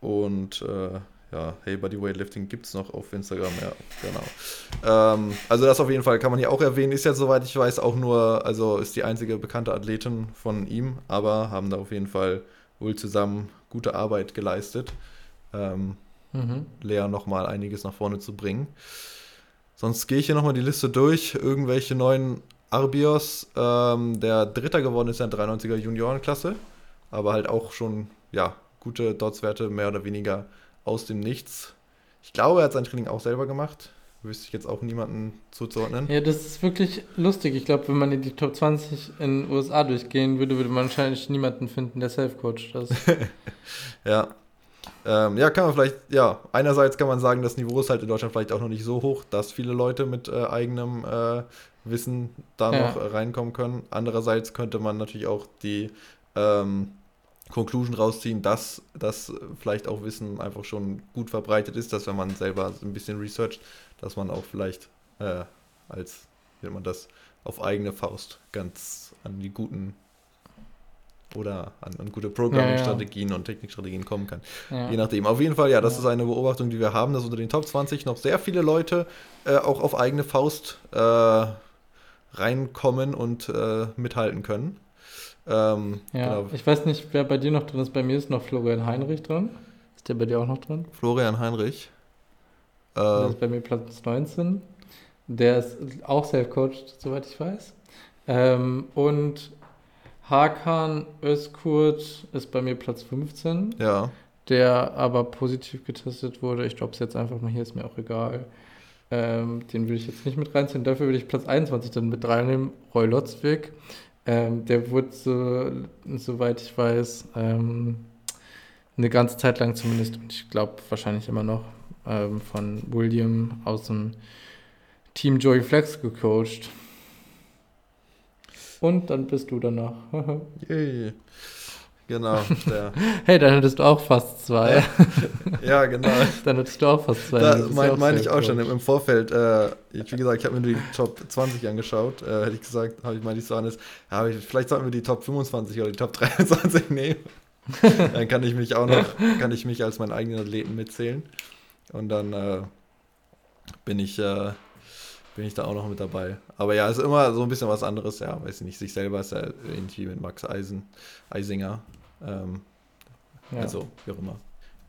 Und äh, ja, Hey Buddy Weightlifting gibt es noch auf Instagram, ja, genau. Ähm, also das auf jeden Fall kann man hier auch erwähnen, ist ja soweit ich weiß auch nur, also ist die einzige bekannte Athletin von ihm, aber haben da auf jeden Fall wohl zusammen gute Arbeit geleistet, ähm, mhm. Lea nochmal einiges nach vorne zu bringen. Sonst gehe ich hier nochmal die Liste durch, irgendwelche neuen Arbios, ähm, der Dritter geworden ist in der 93er Juniorenklasse, aber halt auch schon, ja, gute Dotswerte mehr oder weniger aus dem Nichts. Ich glaube, er hat sein Training auch selber gemacht. Wüsste ich jetzt auch niemanden zuzuordnen. Ja, das ist wirklich lustig. Ich glaube, wenn man in die Top 20 in den USA durchgehen würde, würde man wahrscheinlich niemanden finden, der Self-Coach ist. ja. Ähm, ja, kann man vielleicht, ja, einerseits kann man sagen, das Niveau ist halt in Deutschland vielleicht auch noch nicht so hoch, dass viele Leute mit äh, eigenem äh, Wissen da ja. noch äh, reinkommen können. Andererseits könnte man natürlich auch die ähm, Conclusion rausziehen, dass das vielleicht auch Wissen einfach schon gut verbreitet ist, dass wenn man selber ein bisschen researcht, dass man auch vielleicht äh, als, wie man das, auf eigene Faust ganz an die guten oder an, an gute Programming-Strategien ja, ja. und Technikstrategien kommen kann. Ja. Je nachdem. Auf jeden Fall, ja, das ist eine Beobachtung, die wir haben, dass unter den Top 20 noch sehr viele Leute äh, auch auf eigene Faust äh, reinkommen und äh, mithalten können. Ähm, ja, genau. ich weiß nicht, wer bei dir noch drin ist. Bei mir ist noch Florian Heinrich drin. Ist der bei dir auch noch drin? Florian Heinrich. Der ist ähm, bei mir Platz 19. Der ist auch self-coached, soweit ich weiß. Ähm, und Hakan Özkurt ist bei mir Platz 15. Ja. Der aber positiv getestet wurde. Ich glaube es jetzt einfach mal hier, ist mir auch egal. Ähm, den will ich jetzt nicht mit reinziehen. Dafür würde ich Platz 21 dann mit reinnehmen. Roy Lotzwig. Ähm, der wurde, so, soweit ich weiß, ähm, eine ganze Zeit lang zumindest, und ich glaube wahrscheinlich immer noch, ähm, von William aus dem Team Joey Flex gecoacht. Und dann bist du danach. Yay. Genau. Der. hey, dann hättest du auch fast zwei. ja, genau. dann hättest du auch fast zwei. Da meine mein ich auch schon im, Vorfeld. Äh, wie gesagt, ich habe mir die Top 20 angeschaut. Äh, hätte ich gesagt, habe ich mal nicht so anders. Ja, vielleicht sollten wir die Top 25 oder die Top 23 nehmen. dann kann ich mich auch noch, kann ich mich als meinen eigenen Athleten mitzählen. Und dann äh, bin ich äh, bin ich da auch noch mit dabei. Aber ja, ist immer so ein bisschen was anderes, ja, weiß ich nicht, sich selber ist ja irgendwie mit Max Eisen, Eisinger. Ähm, ja. Also, wie auch immer.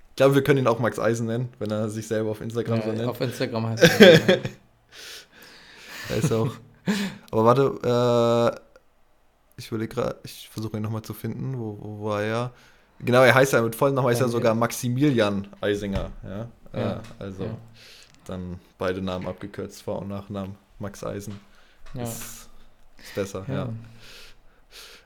Ich glaube, wir können ihn auch Max Eisen nennen, wenn er sich selber auf Instagram ja, so nennt. Auf Instagram heißt er. er ist auch. Aber warte, äh, ich würde gerade, ich versuche ihn nochmal zu finden, wo, wo war er? Genau, er heißt ja mit vollem Namen heißt er sogar Maximilian Eisinger, ja. ja. Äh, also. Dann beide Namen abgekürzt, Vor- und Nachnamen, Max Eisen. Ja. Ist, ist besser, ja.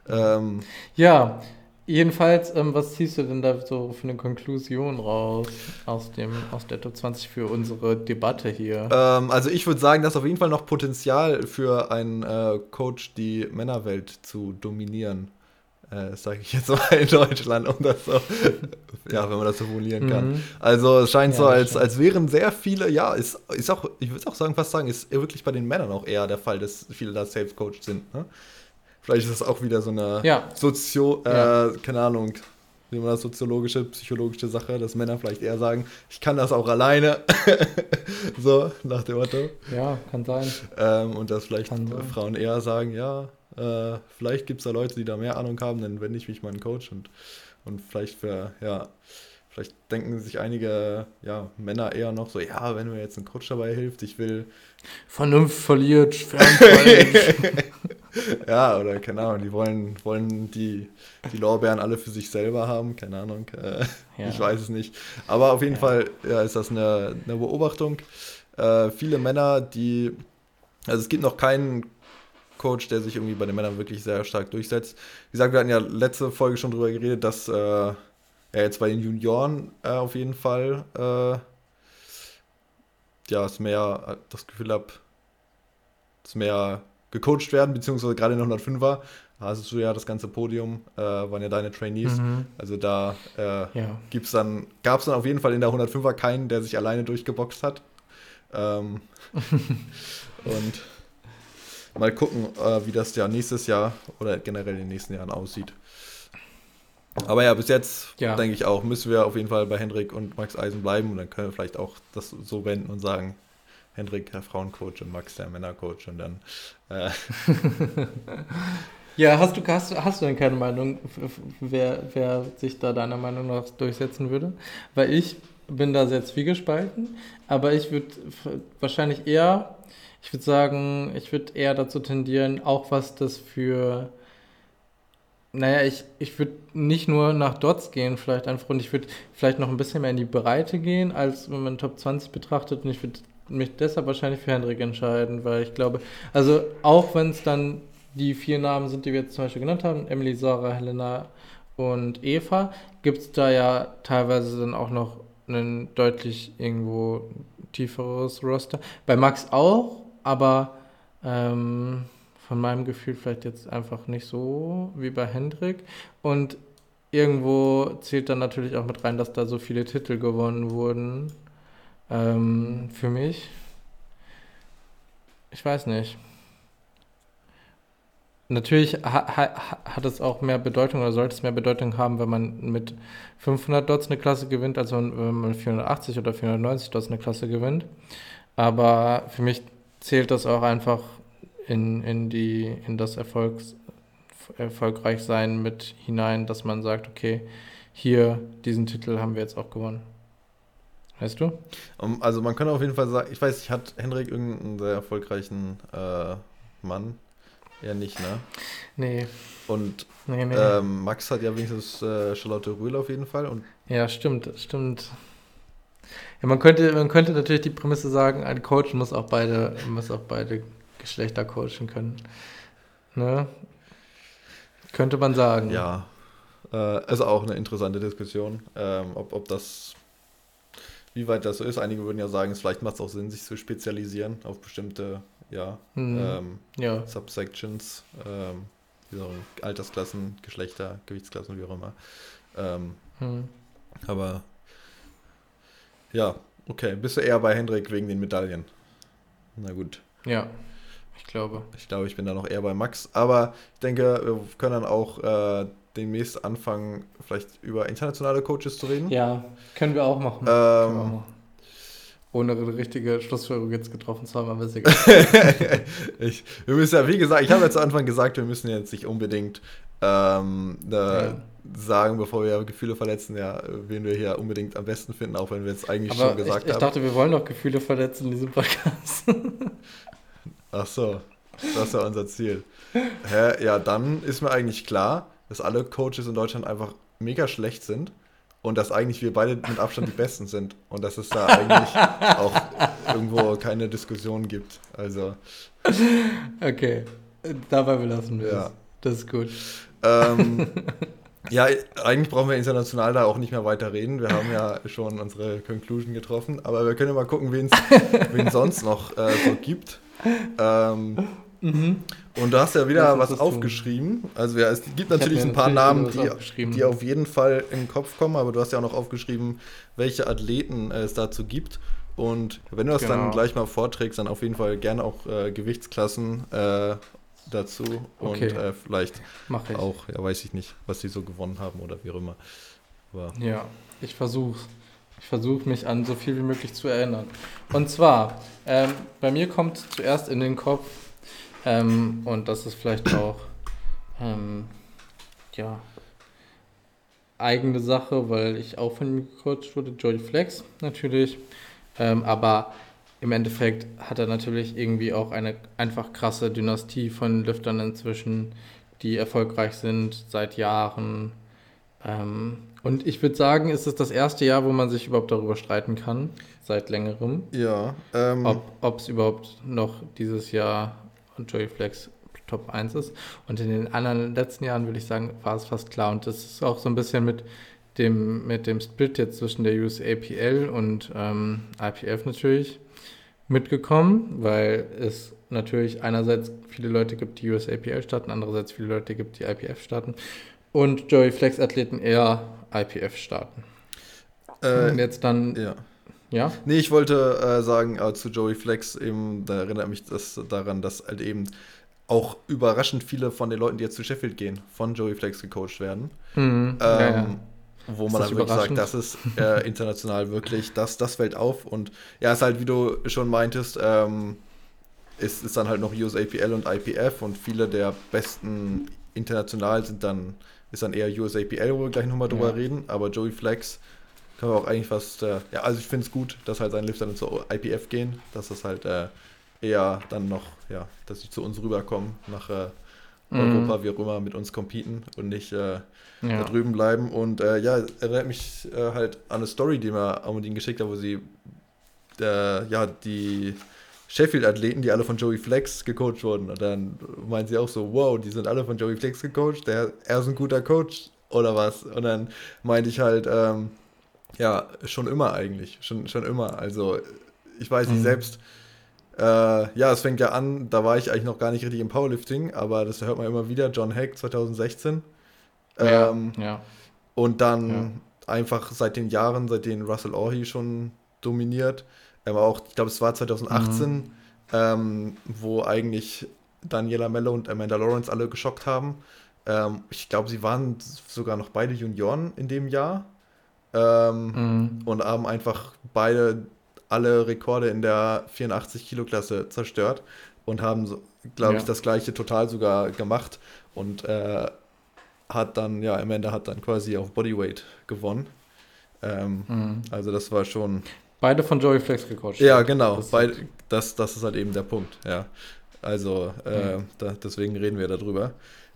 Ja, ähm, ja jedenfalls, ähm, was ziehst du denn da so für eine Konklusion raus aus, dem, aus der Top 20 für unsere Debatte hier? Ähm, also ich würde sagen, dass auf jeden Fall noch Potenzial für einen äh, Coach die Männerwelt zu dominieren äh, sage ich jetzt mal in Deutschland, um das so, ja, wenn man das so formulieren kann. Mhm. Also es scheint ja, so, als, als wären sehr viele, ja, ist, ist auch, ich würde auch sagen, fast sagen, ist wirklich bei den Männern auch eher der Fall, dass viele da Safe-Coach sind. Ne? Vielleicht ist das auch wieder so eine ja. Sozio, äh, ja. keine Ahnung, wie man das soziologische, psychologische Sache, dass Männer vielleicht eher sagen, ich kann das auch alleine. so, nach dem Motto. Ja, kann sein. Ähm, und dass vielleicht Frauen eher sagen, ja, äh, vielleicht gibt es da Leute, die da mehr Ahnung haben, dann wende ich mich mal an Coach und, und vielleicht für, ja, vielleicht denken sich einige ja, Männer eher noch so, ja, wenn mir jetzt ein Coach dabei hilft, ich will. Vernunft verliert, ja, oder keine Ahnung, die wollen, wollen die, die Lorbeeren alle für sich selber haben, keine Ahnung. Äh, ja. Ich weiß es nicht. Aber auf jeden ja. Fall ja, ist das eine, eine Beobachtung. Äh, viele Männer, die, also es gibt noch keinen Coach, der sich irgendwie bei den Männern wirklich sehr stark durchsetzt. Wie gesagt, wir hatten ja letzte Folge schon drüber geredet, dass äh, ja jetzt bei den Junioren äh, auf jeden Fall äh, ja, es mehr äh, das Gefühl habe, es mehr gecoacht werden, beziehungsweise gerade in der 105er hast du ja das ganze Podium, äh, waren ja deine Trainees. Mhm. Also da äh, ja. dann, gab es dann auf jeden Fall in der 105er keinen, der sich alleine durchgeboxt hat. Ähm, und mal gucken, äh, wie das ja nächstes Jahr oder generell in den nächsten Jahren aussieht. Aber ja, bis jetzt ja. denke ich auch, müssen wir auf jeden Fall bei Hendrik und Max Eisen bleiben und dann können wir vielleicht auch das so wenden und sagen, Hendrik der Frauencoach und Max der Männercoach und dann. Äh. ja, hast du, hast, hast du denn keine Meinung, wer, wer sich da deiner Meinung nach durchsetzen würde? Weil ich bin da sehr zwiegespalten, aber ich würde wahrscheinlich eher, ich würde sagen, ich würde eher dazu tendieren, auch was das für naja, ich, ich würde nicht nur nach Dots gehen, vielleicht einfach, und ich würde vielleicht noch ein bisschen mehr in die Breite gehen, als wenn man Top 20 betrachtet. Und ich würde mich deshalb wahrscheinlich für Hendrik entscheiden, weil ich glaube, also auch wenn es dann die vier Namen sind, die wir jetzt zum Beispiel genannt haben, Emily, Sarah, Helena und Eva, gibt es da ja teilweise dann auch noch ein deutlich irgendwo tieferes Roster. Bei Max auch, aber ähm, von meinem Gefühl vielleicht jetzt einfach nicht so wie bei Hendrik. Und irgendwo zählt dann natürlich auch mit rein, dass da so viele Titel gewonnen wurden. Ähm, für mich. Ich weiß nicht. Natürlich ha ha hat es auch mehr Bedeutung oder sollte es mehr Bedeutung haben, wenn man mit 500 Dots eine Klasse gewinnt, als wenn man 480 oder 490 Dots eine Klasse gewinnt. Aber für mich zählt das auch einfach in, in, die, in das Erfolgs, Erfolgreichsein mit hinein, dass man sagt, okay, hier, diesen Titel haben wir jetzt auch gewonnen. Weißt du? Um, also man kann auf jeden Fall sagen, ich weiß, ich hat Henrik irgendeinen sehr erfolgreichen äh, Mann. Ja, nicht, ne? Nee. Und nee, nee. Ähm, Max hat ja wenigstens äh, Charlotte Rühl auf jeden Fall. Und ja, stimmt, stimmt. Ja, man könnte, man könnte natürlich die Prämisse sagen, ein Coach muss auch beide, muss auch beide Geschlechter coachen können. Ne? Könnte man sagen. Ja, äh, ist auch eine interessante Diskussion, ähm, ob, ob das, wie weit das so ist. Einige würden ja sagen, es vielleicht macht es auch Sinn, sich zu spezialisieren auf bestimmte ja, mhm. ähm, ja. Subsections, ähm, Altersklassen, Geschlechter, Gewichtsklassen, wie auch immer. Ähm, mhm. Aber ja, okay, bist du eher bei Hendrik wegen den Medaillen? Na gut. Ja. Ich glaube. Ich glaube, ich bin da noch eher bei Max. Aber ich denke, wir können dann auch äh, demnächst anfangen, vielleicht über internationale Coaches zu reden. Ja, können wir auch machen. Ähm, wir auch machen. Ohne eine richtige Schlussfolgerung jetzt getroffen zu haben, aber ist egal. ich, wir müssen ja, wie gesagt, ich habe ja zu Anfang gesagt, wir müssen jetzt nicht unbedingt ähm, äh, ja. sagen, bevor wir Gefühle verletzen, ja, wen wir hier unbedingt am besten finden, auch wenn wir jetzt eigentlich aber schon gesagt ich, ich haben. Ich dachte, wir wollen doch Gefühle verletzen in diesem Podcast. Ach so, das ist ja unser Ziel. Hä? Ja, dann ist mir eigentlich klar, dass alle Coaches in Deutschland einfach mega schlecht sind und dass eigentlich wir beide mit Abstand die Besten sind und dass es da eigentlich auch irgendwo keine Diskussion gibt. Also. Okay, dabei belassen wir ja. es. Das ist gut. Ähm, ja, eigentlich brauchen wir international da auch nicht mehr weiter reden. Wir haben ja schon unsere Conclusion getroffen, aber wir können ja mal gucken, wen es sonst noch äh, so gibt. Ähm, mhm. Und du hast ja wieder was aufgeschrieben. Tun. Also ja, es gibt natürlich ein paar Namen, die, die auf jeden Fall in den Kopf kommen, aber du hast ja auch noch aufgeschrieben, welche Athleten äh, es dazu gibt. Und wenn du das genau. dann gleich mal vorträgst, dann auf jeden Fall gerne auch äh, Gewichtsklassen äh, dazu. Okay. Und äh, vielleicht auch, ja, weiß ich nicht, was sie so gewonnen haben oder wie auch immer. Aber ja, ich versuche ich versuche mich an so viel wie möglich zu erinnern. Und zwar, ähm, bei mir kommt zuerst in den Kopf, ähm, und das ist vielleicht auch, ähm, ja, eigene Sache, weil ich auch von ihm gecoacht wurde, Joy Flex natürlich. Ähm, aber im Endeffekt hat er natürlich irgendwie auch eine einfach krasse Dynastie von Lüftern inzwischen, die erfolgreich sind seit Jahren. Ähm, und ich würde sagen, ist es das erste Jahr, wo man sich überhaupt darüber streiten kann, seit längerem. Ja. Ähm, ob es überhaupt noch dieses Jahr Joey Flex Top 1 ist. Und in den anderen letzten Jahren würde ich sagen, war es fast klar. Und das ist auch so ein bisschen mit dem, mit dem Split jetzt zwischen der USAPL und ähm, IPF natürlich mitgekommen, weil es natürlich einerseits viele Leute gibt, die USAPL starten, andererseits viele Leute gibt, die IPF starten und Joey Flex Athleten eher IPF starten. äh, und jetzt dann, ja. Ja, Nee, ich wollte äh, sagen äh, zu Joey Flex, eben, da erinnert mich das daran, dass halt eben auch überraschend viele von den Leuten, die jetzt zu Sheffield gehen, von Joey Flex gecoacht werden. Mhm, Ähm, ja, ja. Wo Ist man dann wirklich sagt, das ist äh, international wirklich, das, das fällt auf. Und ja, ist halt, wie du schon meintest, ähm, ist, ist dann halt noch USAPL und IPF und viele der besten international sind dann, ist dann eher USAPL, wo wir gleich nochmal drüber Ja. reden. Aber Joey Flex kann man auch eigentlich fast, äh, ja, also ich finde es gut, dass halt seine Lifter dann zur IPF gehen, dass das halt äh, eher dann noch, ja, dass sie zu uns rüberkommen nach äh, Mhm. Europa, wie auch immer, mit uns competen und nicht äh, da ja. drüben bleiben. Und äh, ja, erinnert mich äh, halt an eine Story, die mir Amundin geschickt hat, wo sie ja die Sheffield-Athleten, die alle von Joey Flex gecoacht wurden. Und dann meinen sie auch so, wow, die sind alle von Joey Flex gecoacht, der, er ist ein guter Coach oder was. Und dann meinte ich halt, ähm, ja, schon immer eigentlich, schon, schon immer. Also ich weiß nicht Mhm. selbst. Äh, ja, es fängt ja an, da war ich eigentlich noch gar nicht richtig im Powerlifting, aber das hört man immer wieder, John Hack 2016. ja, Ähm, ja. und dann einfach seit den Jahren, seitdem Russell Orhi schon dominiert, aber auch, ich glaube, es war 2018, ähm, wo eigentlich Daniela Mello und Amanda Lawrence alle geschockt haben. Ähm, ich glaube, sie waren sogar noch beide Junioren in dem Jahr ähm, Mhm. und haben einfach beide alle Rekorde in der 84-Kilo-Klasse zerstört und haben, glaube ich, Ja. das gleiche total sogar gemacht und äh, hat dann, ja, Amanda hat dann quasi auf Bodyweight gewonnen. Ähm, Mhm. also das war schon, Beide von Joey Flex gecoacht. ja, genau, Das halt- das, das ist halt eben der Punkt, ja. Also äh, Mhm. da, deswegen reden wir darüber.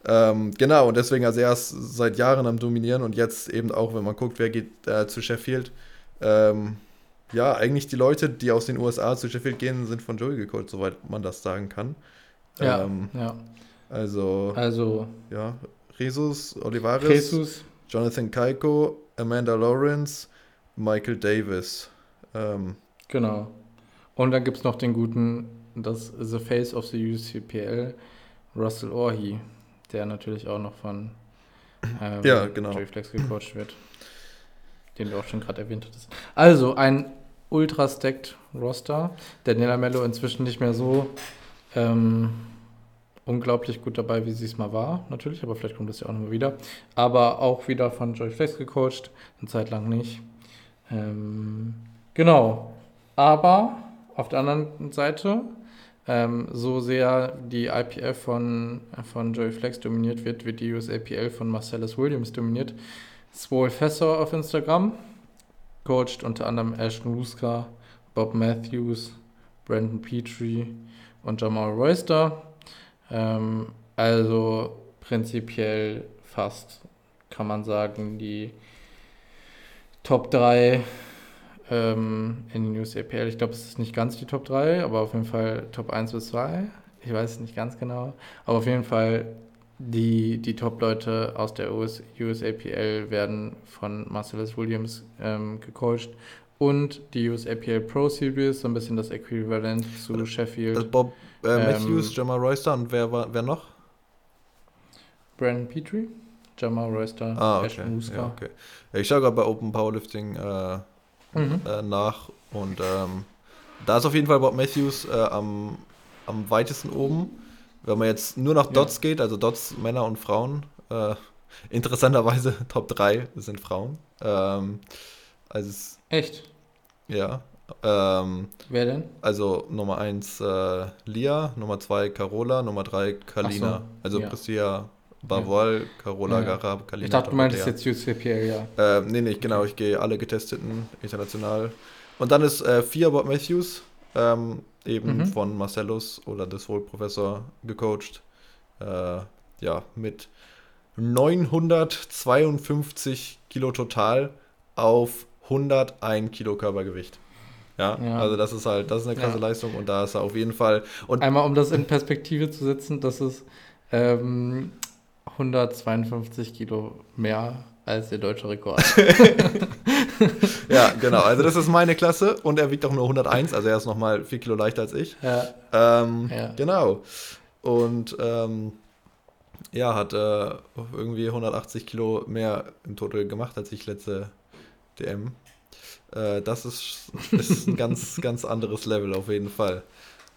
Ähm, genau, und deswegen, also er ist seit Jahren am Dominieren und jetzt eben auch, wenn man guckt, wer geht äh, zu Sheffield. Ähm, ja, eigentlich die Leute, die aus den USA zu Sheffield gehen, sind von Joey gecoacht, soweit man das sagen kann. Ja, Ähm, ja. also, Also, ja, Jesus, Olivares, Jesus, Jonathan Kaiko, Amanda Lawrence, Michael Davis. Ähm, genau. Und dann gibt es noch den guten, das The Face of the UCPL, Russell Orhi, der natürlich auch noch von ähm, Ja, genau. Joey Flex gecoacht wird. Den du auch schon gerade erwähnt hattest. Also, ein ultra-stacked Roster. Daniela Mello inzwischen nicht mehr so ähm, unglaublich gut dabei, wie sie es mal war, natürlich, aber vielleicht kommt das ja auch nochmal wieder. Aber auch wieder von Joy Flex gecoacht, eine Zeit lang nicht. Ähm, genau. Aber auf der anderen Seite, ähm, so sehr die IPF von, von Joy Flex dominiert wird, wird die USAPL von Marcellus Williams dominiert. Swole Fessor auf Instagram, coacht unter anderem Ashton Ruska, Bob Matthews, Brandon Petrie und Jamal Royster. Ähm, also prinzipiell fast, kann man sagen, die Top 3 ähm, in den USAPL. Ich glaube, es ist nicht ganz die Top 3, aber auf jeden Fall Top 1 bis 2. Ich weiß es nicht ganz genau. Aber auf jeden Fall die, die Top-Leute aus der US, USAPL werden von Marcellus Williams ähm, gecoacht. Und die USAPL Pro Series, so ein bisschen das Äquivalent zu Das Sheffield. Bob äh, Ähm, Matthews, Jamal Royster und wer war wer noch? Brandon Petrie, Jamal Royster, Ah, okay. Ashton Ruska. Ja, okay. Ich schaue gerade bei Open Powerlifting äh, Mhm. äh, nach und ähm, da ist auf jeden Fall Bob Matthews äh, am, am weitesten oben. Wenn man jetzt nur nach Ja. Dots geht, also Dots Männer und Frauen, äh, interessanterweise Top 3 sind Frauen. Ähm, also es, Echt? ja. Ähm, Wer denn? also Nummer 1 äh, Lia, Nummer 2 Carola, Nummer 3 Kalina. So, also ja. Priscilla Bavol, Carola Ja. Garab, Kalina. Ich dachte, du meintest jetzt USAPL, ja. Ähm, nee, nee, genau, ich gehe alle getesteten international. Und dann ist äh, vier Bob Matthews, ähm, eben Mhm. von Marcellus oder des Wohl-Professor gecoacht. Äh, ja, mit 952 Kilo total auf 101 Kilo Körpergewicht. Ja, Ja. also das ist halt, das ist eine krasse Ja. Leistung und da ist er auf jeden Fall. Und Einmal, um das in Perspektive zu setzen, das ist ähm, 152 Kilo mehr als der deutsche Rekord. ja, genau, also das ist meine Klasse und er wiegt auch nur 101, also er ist nochmal 4 Kilo leichter als ich. ja, Ähm, Ja. Genau. Und ähm, ja, hat äh, irgendwie 180 Kilo mehr im Total gemacht als ich letzte DM. Äh, das ist, ist ein ganz, ganz anderes Level auf jeden Fall.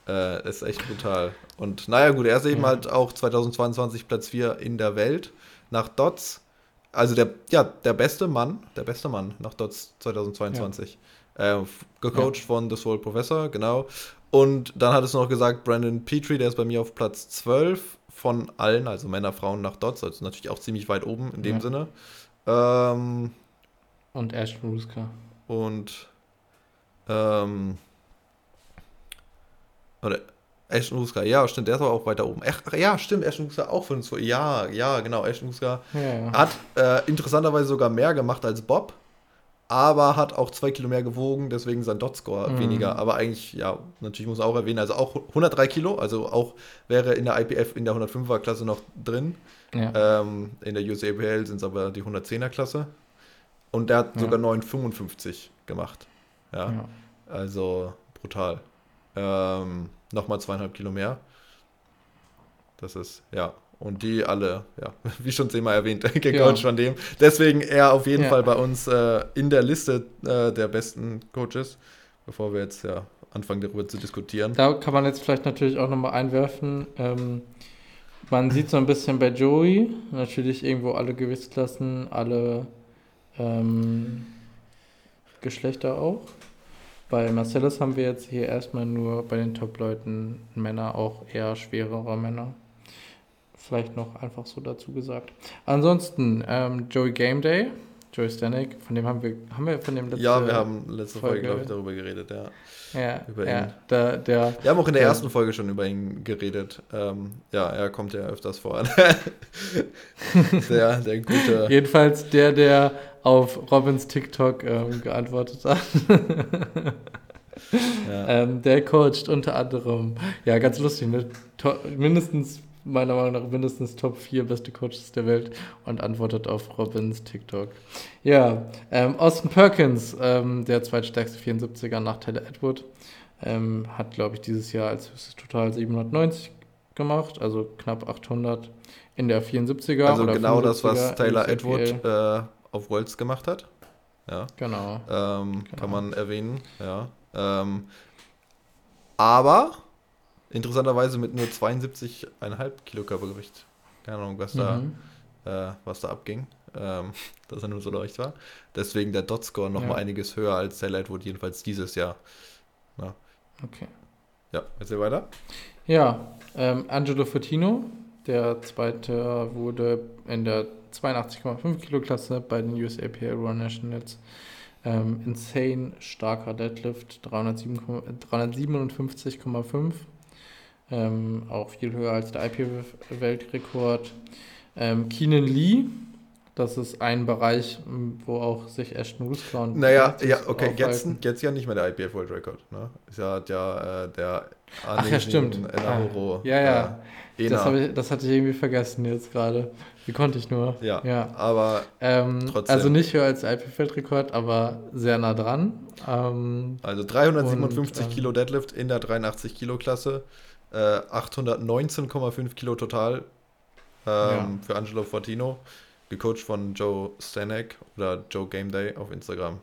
Äh, ist echt brutal. Und naja, gut, er ist eben Ja. halt auch 2022 Platz 4 in der Welt nach Dots. Also der, ja, der beste Mann, der beste Mann nach Dots 2022. Äh, f- gecoacht von The Soul Professor, genau. Und dann hat es noch gesagt, Brandon Petrie, der ist bei mir auf Platz 12 von allen, also Männer, Frauen nach Dots, also natürlich auch ziemlich weit oben in dem Ja. Sinne. Ähm, und Ashton Ruska. und ähm, oder Ashton Huska, ja, stimmt, der ist aber auch weiter oben. Ach, ja, stimmt, Ashton Huska auch von so. Ja, ja, genau, Ashton Huska ja. hat äh, interessanterweise sogar mehr gemacht als Bob, aber hat auch zwei Kilo mehr gewogen, deswegen sein Dot-Score Mhm. weniger. Aber eigentlich, ja, natürlich muss man auch erwähnen, also auch 103 Kilo, also auch wäre in der IPF in der 105er-Klasse noch drin. ja. Ähm, in der USAPL sind es aber die 110er-Klasse. Und der hat Ja. sogar 9,55 gemacht. Ja, ja. also brutal. Ähm, Nochmal zweieinhalb Kilo mehr. Das ist, ja. Und die alle, ja, wie schon zehnmal erwähnt, gecoacht von dem. Deswegen er auf jeden Ja. Fall bei uns äh, in der Liste äh, der besten Coaches, bevor wir jetzt ja anfangen darüber zu diskutieren. Da kann man jetzt vielleicht natürlich auch nochmal einwerfen. Ähm, man sieht so ein bisschen bei Joey, natürlich irgendwo alle Gewichtsklassen, alle ähm, Geschlechter auch. Bei Marcellus haben wir jetzt hier erstmal nur bei den Top-Leuten Männer, auch eher schwerere Männer. Vielleicht noch einfach so dazu gesagt. Ansonsten, ähm, Joey Game Day, Joey Stanek, von dem haben wir, haben wir von dem letzte ja, wir haben letzte Folge, Folge- glaube ich, darüber geredet, ja. ja, über ja, ihn. der, der Wir haben auch in der Ja. ersten Folge schon über ihn geredet. Ähm, ja, er kommt ja öfters vor. der, der gute. Jedenfalls der, der auf Robins TikTok ähm, geantwortet hat. Ja. ähm, der coacht unter anderem, ja, ganz lustig, ne? Mindestens, meiner Meinung nach, mindestens Top 4 beste Coaches der Welt und antwortet auf Robins TikTok. Ja, ähm, Austin Perkins, ähm, der zweitstärkste 74er nach Tyler Edward, ähm, hat, glaube ich, dieses Jahr als höchstes Total 790 gemacht, also knapp 800 in der 74er. Also genau das, 75er was Taylor Edward äh, auf Worlds gemacht hat. Ja, Genau. ähm, Genau. kann man erwähnen. Ja. Ähm, aber interessanterweise mit nur 72,5 Kilo Körpergewicht. Keine Ahnung, was da, Mhm. äh, was da abging. Ähm, dass er nur so leicht war. Deswegen der Dot-Score noch Ja. mal einiges höher als Taylor Edward, jedenfalls dieses Jahr. Okay. Ja, erzähl weiter. Ja, ähm, Angelo Fotino, der zweite wurde in der 82,5 Kilo Klasse bei den USAPL World Nationals. Ähm, insane starker Deadlift, 307 357,5. Ähm, auch viel höher als der IPF-Weltrekord. Ähm, Keenan Lee, das ist ein Bereich, wo auch sich Ashton Ruska und Naja, ja, okay, jetzt, aufhalten. jetzt ja nicht mehr der IPF World Record. Ne? Ist ja, ja äh, der Ach ja, stimmt. Enahoro. Ja, ja. Äh, Das, ich, das hatte ich irgendwie vergessen jetzt gerade. Wie konnte ich nur? Ja, Ja. aber Ähm, Trotzdem. also nicht höher als IP-Weltrekord, aber sehr nah dran. Ähm, also 357 Und, ähm, Kilo Deadlift in der 83 Kilo Klasse, äh, 819,5 Kilo total ähm, Ja. für Angelo Fortino, gecoacht von Joe Stanek oder Joe Game Day auf Instagram.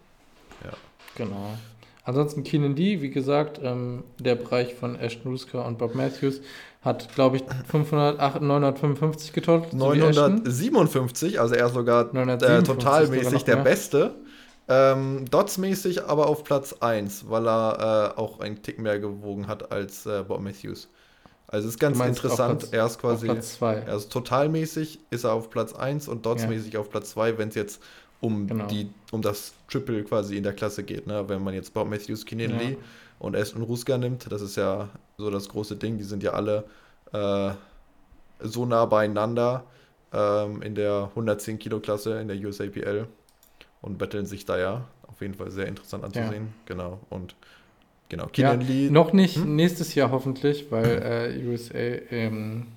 genau. Ansonsten Keenan D, wie gesagt, ähm, der Bereich von Ashton Ruska und Bob Matthews hat, glaube ich, 500, ach, 955 getotelt. so wie Ashton. 957, also er ist sogar äh, 957 totalmäßig der mehr. Beste. Ähm, Dots-mäßig aber auf Platz 1, weil er äh, auch einen Tick mehr gewogen hat als äh, Bob Matthews. Also ist ganz interessant. Platz- er ist quasi, Auf Platz 2. er ist totalmäßig, ist er auf Platz 1 und Dots-mäßig auf Platz 2, wenn es jetzt um, genau. die, um das Triple quasi in der Klasse geht. Ne? Wenn man jetzt Bob Matthews, Keenan ja. Lee und Aston Ruska nimmt, das ist ja so das große Ding. Die sind ja alle äh, so nah beieinander ähm, in der 110 Kilo Klasse in der USAPL und betteln sich da ja. Auf jeden Fall sehr interessant anzusehen. Ja. Genau. Und genau, ja, Lee. Noch nicht hm? nächstes Jahr hoffentlich, weil äh, USA, ähm,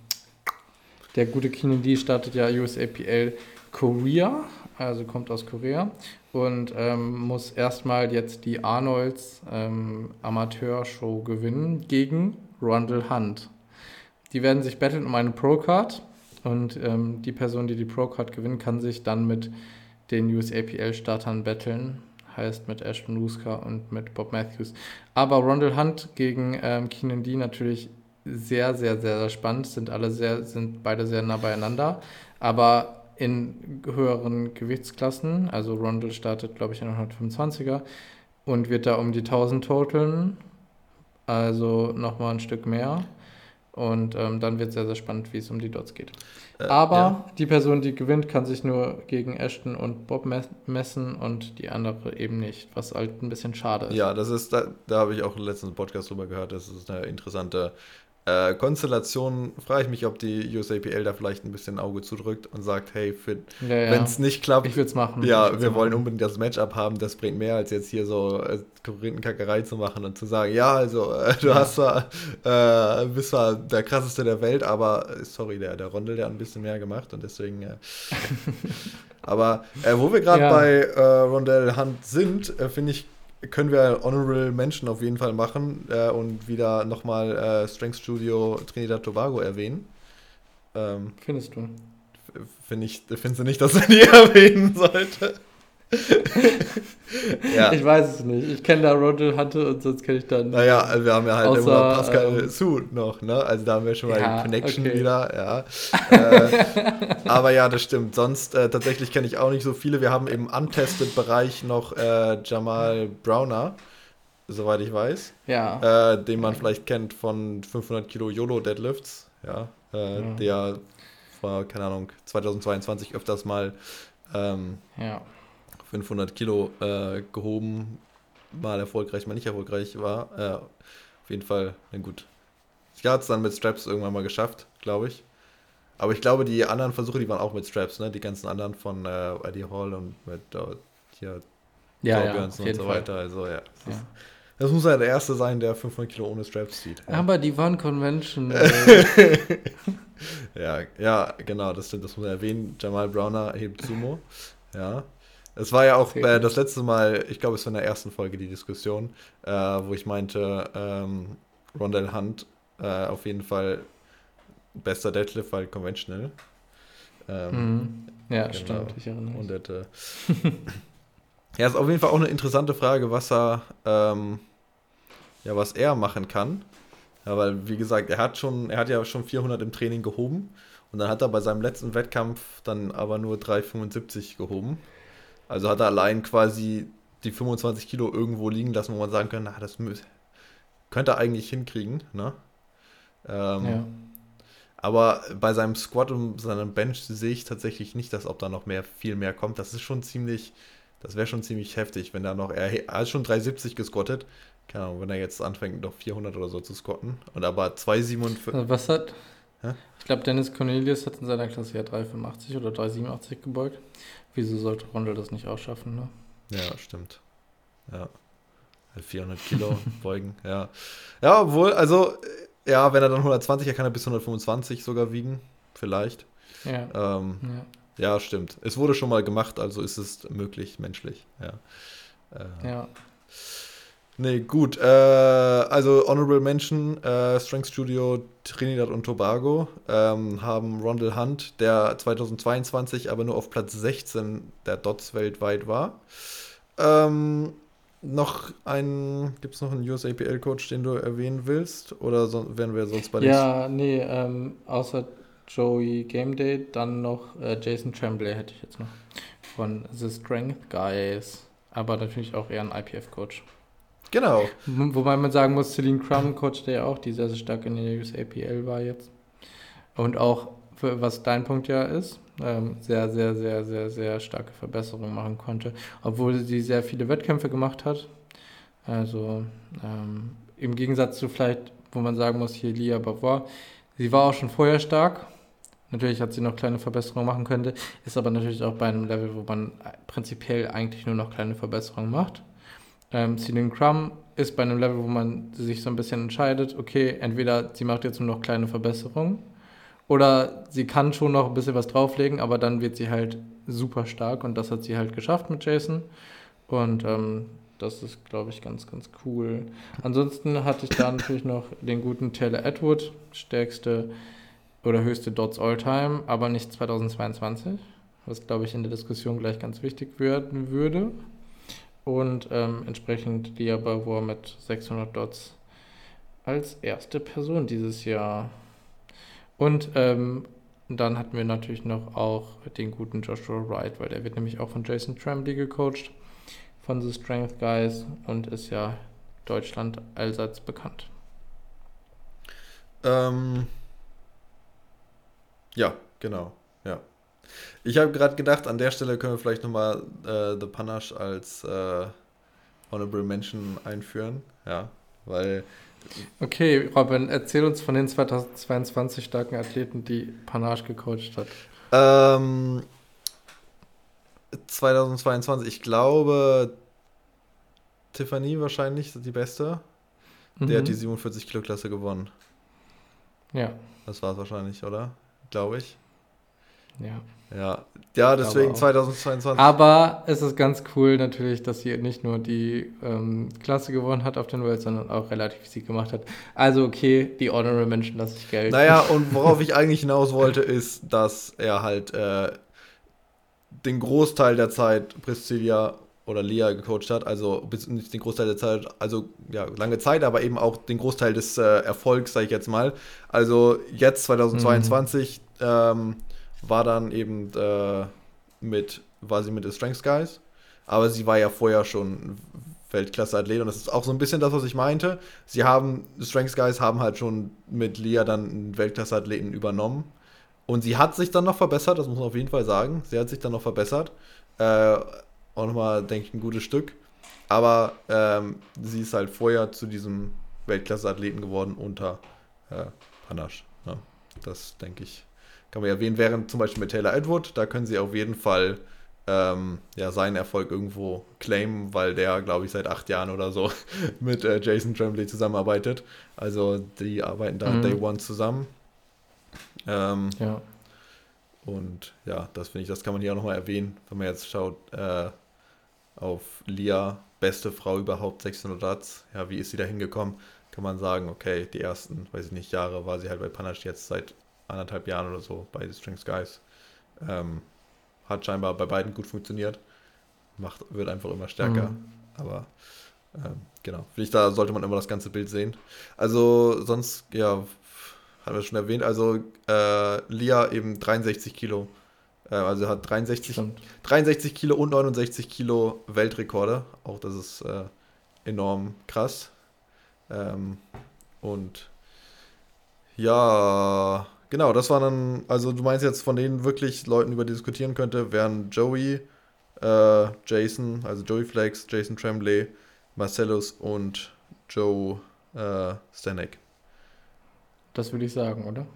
der gute Keenan Lee startet ja USAPL Korea, also kommt aus Korea und ähm, muss erstmal jetzt die Arnolds ähm, Amateurshow gewinnen gegen Rundle Hunt. Die werden sich battlen um eine Pro-Card und ähm, die Person, die die Pro-Card gewinnt, kann sich dann mit den USAPL-Startern battlen. Heißt mit Ashton Ruska und mit Bob Matthews. Aber Rondell Hunt gegen ähm, Keenan D natürlich sehr, sehr, sehr, sehr spannend. Sind alle sehr, sind beide sehr nah beieinander. Aber in höheren Gewichtsklassen, also Rondell startet, glaube ich, in 125er und wird da um die 1000 totaln. Also nochmal ein Stück mehr. Und ähm, dann wird es sehr, sehr spannend, wie es um die Dots geht. Äh, Aber ja. die Person, die gewinnt, kann sich nur gegen Ashton und Bob messen und die andere eben nicht, was halt ein bisschen schade ist. Ja, das ist, da, da habe ich auch letztens einen Podcast drüber gehört, das ist eine interessante äh, Konstellation frage ich mich, ob die USAPL da vielleicht ein bisschen Auge zudrückt und sagt, hey, ja, ja. wenn es nicht klappt, ich würde es machen. Ja, wir wollen machen. unbedingt das Matchup haben, das bringt mehr, als jetzt hier so äh, Konkurrentenkackerei zu machen und zu sagen, ja, also äh, du ja. hast zwar, äh, bist zwar der krasseste der Welt, aber äh, sorry, der, der Rondel, der hat ein bisschen mehr gemacht und deswegen. Äh, aber wo wir gerade bei Rondell Hunt sind, finde ich können wir Honorable Mention auf jeden Fall machen äh, und wieder nochmal äh, Strength Studio Trinidad Tobago erwähnen. Ähm, Findest du? Ich, findest du nicht, dass er die erwähnen sollte? ja. Ich weiß es nicht. Ich kenne da Rodel Hunter und sonst kenne ich dann. Naja, wir haben ja halt außer, immer Pascal ähm, Su noch, ne? Also da haben wir schon mal ja, die Connection okay. wieder, ja. äh, aber ja, das stimmt. Sonst äh, tatsächlich kenne ich auch nicht so viele. Wir haben im Untested-Bereich noch äh, Jamal Browner, soweit ich weiß. Ja. Äh, den man vielleicht kennt von 500 Kilo YOLO-Deadlifts, ja. Äh, ja. Der vor, keine Ahnung, 2022 öfters mal ähm, ja 500 Kilo äh, gehoben, mal erfolgreich, mal nicht erfolgreich war. Äh, auf jeden Fall, na gut. Ich habe es dann mit Straps irgendwann mal geschafft, glaube ich. Aber ich glaube, die anderen Versuche, die waren auch mit Straps, ne? Die ganzen anderen von äh, Eddie Hall und mit äh, hier ja, ja, und so Fall. weiter. Also ja. Das, ja. das muss ja der erste sein, der 500 Kilo ohne Straps zieht. Aber die waren Convention. ja, ja, genau, das stimmt, das muss man erwähnen. Jamal Browner hebt Sumo. Ja. Es war ja auch äh, das letzte Mal, ich glaube, es war in der ersten Folge die Diskussion, äh, wo ich meinte, ähm, Rondell Hunt äh, auf jeden Fall bester Deadlift, weil conventional. Ähm, mhm. Ja, genau. stimmt, ich erinnere mich. Und hätte, ja, ist auf jeden Fall auch eine interessante Frage, was er, ähm, ja, was er machen kann. Ja, weil, wie gesagt, er hat schon, er hat ja schon 400 im Training gehoben und dann hat er bei seinem letzten Wettkampf dann aber nur 375 gehoben. Also hat er allein quasi die 25 Kilo irgendwo liegen lassen, wo man sagen kann, na, das könnte er eigentlich hinkriegen. Ne? Ähm, ja. Aber bei seinem Squat und seinem Bench sehe ich tatsächlich nicht, dass ob da noch mehr, viel mehr kommt. Das ist schon ziemlich, das wäre schon ziemlich heftig, wenn da noch, er, er hat schon 370 gesquattet. Keine Ahnung, wenn er jetzt anfängt, noch 400 oder so zu squatten. Und aber 247. Also was hat? Ich glaube, Dennis Cornelius hat in seiner Klasse ja 385 oder 387 gebeugt. Wieso sollte Rondel das nicht ausschaffen, ne? Ja, stimmt. Ja. 400 Kilo beugen, ja. Ja, obwohl, also, ja, wenn er dann 120, er kann er bis 125 sogar wiegen, vielleicht. Ja. Ähm, ja. ja. stimmt. Es wurde schon mal gemacht, also ist es möglich, menschlich, ja. Äh, ja. Nee, gut. Äh, also Honorable Mention, äh, Strength Studio Trinidad und Tobago ähm, haben Rondell Hunt, der 2022 aber nur auf Platz 16 der Dots weltweit war. Ähm, noch ein, gibt es noch einen USAPL-Coach, den du erwähnen willst? Oder so, wären wir sonst bei. Ja, nee, ähm, außer Joey Game Day, dann noch äh, Jason Tremblay hätte ich jetzt noch. Von The Strength Guys. Aber natürlich auch eher ein IPF-Coach. Genau. Wobei man sagen muss, Celine Crum coacht der ja auch, die sehr, sehr stark in der USAPL war jetzt. Und auch was dein Punkt ja ist, ähm, sehr, sehr, sehr, sehr, sehr starke Verbesserungen machen konnte, obwohl sie sehr viele Wettkämpfe gemacht hat. Also ähm, im Gegensatz zu vielleicht, wo man sagen muss, hier Lia Bavois, sie war auch schon vorher stark. Natürlich hat sie noch kleine Verbesserungen machen können, ist aber natürlich auch bei einem Level, wo man prinzipiell eigentlich nur noch kleine Verbesserungen macht. Ähm, Celine Crumb ist bei einem Level, wo man sich so ein bisschen entscheidet, okay, entweder sie macht jetzt nur noch kleine Verbesserungen oder sie kann schon noch ein bisschen was drauflegen, aber dann wird sie halt super stark und das hat sie halt geschafft mit Jason. Und ähm, das ist, glaube ich, ganz, ganz cool. Ansonsten hatte ich da natürlich noch den guten Taylor Edward, stärkste oder höchste Dots all time, aber nicht 2022, was, glaube ich, in der Diskussion gleich ganz wichtig werden würde. Und ähm, entsprechend Diabawar mit 600 Dots als erste Person dieses Jahr. Und ähm, dann hatten wir natürlich noch auch den guten Joshua Wright, weil der wird nämlich auch von Jason Tremblay gecoacht von The Strength Guys und ist ja Deutschland allseits bekannt. Ähm, ja, genau. Ich habe gerade gedacht, an der Stelle können wir vielleicht nochmal äh, The Panache als äh, Honorable Mention einführen. Ja, weil. Okay, Robin, erzähl uns von den 2022 starken Athleten, die Panache gecoacht hat. Ähm, 2022. Ich glaube, Tiffany wahrscheinlich die beste. Mhm. Der hat die 47 Kilo Klasse gewonnen. Ja. Das war es wahrscheinlich, oder? Glaube ich. Ja. Ja, ja deswegen 2022. Aber es ist ganz cool natürlich, dass sie nicht nur die ähm, Klasse gewonnen hat auf den Worlds, sondern auch relativ Sieg gemacht hat. Also okay, die Honorable Menschen lasse ich Geld. Naja, und worauf ich eigentlich hinaus wollte, ist, dass er halt äh, den Großteil der Zeit Priscilla oder Lia gecoacht hat, also bis nicht den Großteil der Zeit, also ja, lange Zeit, aber eben auch den Großteil des äh, Erfolgs, sage ich jetzt mal. Also jetzt 2022 mhm. ähm, war dann eben äh, mit, war sie mit den Strengths Guys, aber sie war ja vorher schon Weltklasse-Athlet und das ist auch so ein bisschen das, was ich meinte. Sie haben, die Strengths Guys haben halt schon mit Lia dann einen Weltklasse-Athleten übernommen und sie hat sich dann noch verbessert, das muss man auf jeden Fall sagen. Sie hat sich dann noch verbessert. Äh, auch nochmal, denke ich, ein gutes Stück. Aber ähm, sie ist halt vorher zu diesem Weltklasse-Athleten geworden unter äh, Panache. Ne? Das, denke ich, kann man erwähnen. Während zum Beispiel mit Taylor Edward, da können sie auf jeden Fall ähm, ja, seinen Erfolg irgendwo claimen, weil der, glaube ich, seit acht Jahren oder so mit äh, Jason Tremblay zusammenarbeitet. Also die arbeiten da mhm. Day One zusammen. Ähm, ja. Und ja, das finde ich, das kann man hier auch nochmal erwähnen, wenn man jetzt schaut äh, auf Lia, beste Frau überhaupt, 600 Darts. Ja, wie ist sie da hingekommen? Kann man sagen, okay, die ersten, weiß ich nicht, Jahre war sie halt bei Panache jetzt seit anderthalb Jahren oder so bei The Strings Guys. Ähm, hat scheinbar bei beiden gut funktioniert. Macht, wird einfach immer stärker. Mhm. Aber ähm, genau, finde ich, da sollte man immer das ganze Bild sehen. Also sonst, ja, haben wir schon erwähnt. Also äh, Lia eben 63 Kilo. Äh, also hat 63, 63 Kilo und 69 Kilo Weltrekorde. Auch das ist äh, enorm krass. Ähm, und ja, genau, das war dann, also du meinst jetzt von denen wirklich Leuten, über die diskutieren könnte, wären Joey, äh, Jason, also Joey Flex, Jason Tremblay, Marcellus und Joe äh, Stanek. Das würde ich sagen, oder?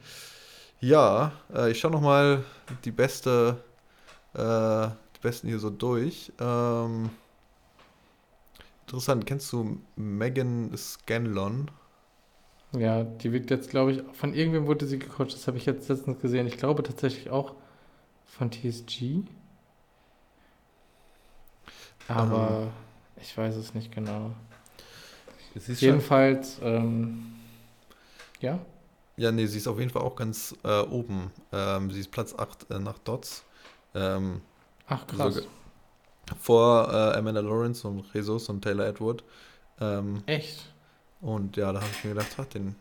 Ja, äh, ich schaue nochmal die beste, äh, die besten hier so durch. Ähm, interessant, kennst du Megan Scanlon? Ja, die wird jetzt, glaube ich, von irgendwem wurde sie gecoacht, das habe ich jetzt letztens gesehen. Ich glaube tatsächlich auch von TSG. Aber ähm. ich weiß es nicht genau. Jedenfalls, ähm, ja. Ja, nee, sie ist auf jeden Fall auch ganz äh, oben. Ähm, sie ist Platz 8 äh, nach Dots. Ähm, Ach, krass. So, vor äh, Amanda Lawrence und Jesus und Taylor Edward. Ähm, Echt? Und ja, da habe ich mir gedacht, ach, den,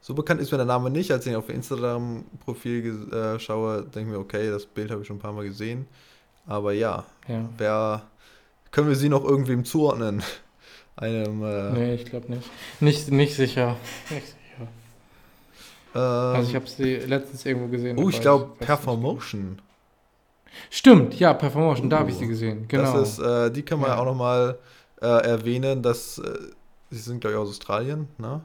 so bekannt ist mir der Name nicht. Als ich auf Instagram-Profil äh, schaue, denke ich mir, okay, das Bild habe ich schon ein paar Mal gesehen. Aber ja, ja. wer können wir sie noch irgendwem zuordnen? Einem. Äh, nee, ich glaube nicht. nicht. Nicht sicher. Nicht Ähm, also ich habe sie letztens irgendwo gesehen. Oh, ich glaube Performotion. Stimmt, ja, Performotion, uh, da habe ich sie gesehen. Genau. Das ist, äh, die kann man ja. auch nochmal äh, erwähnen, dass äh, sie sind, glaube ich, aus Australien, ne?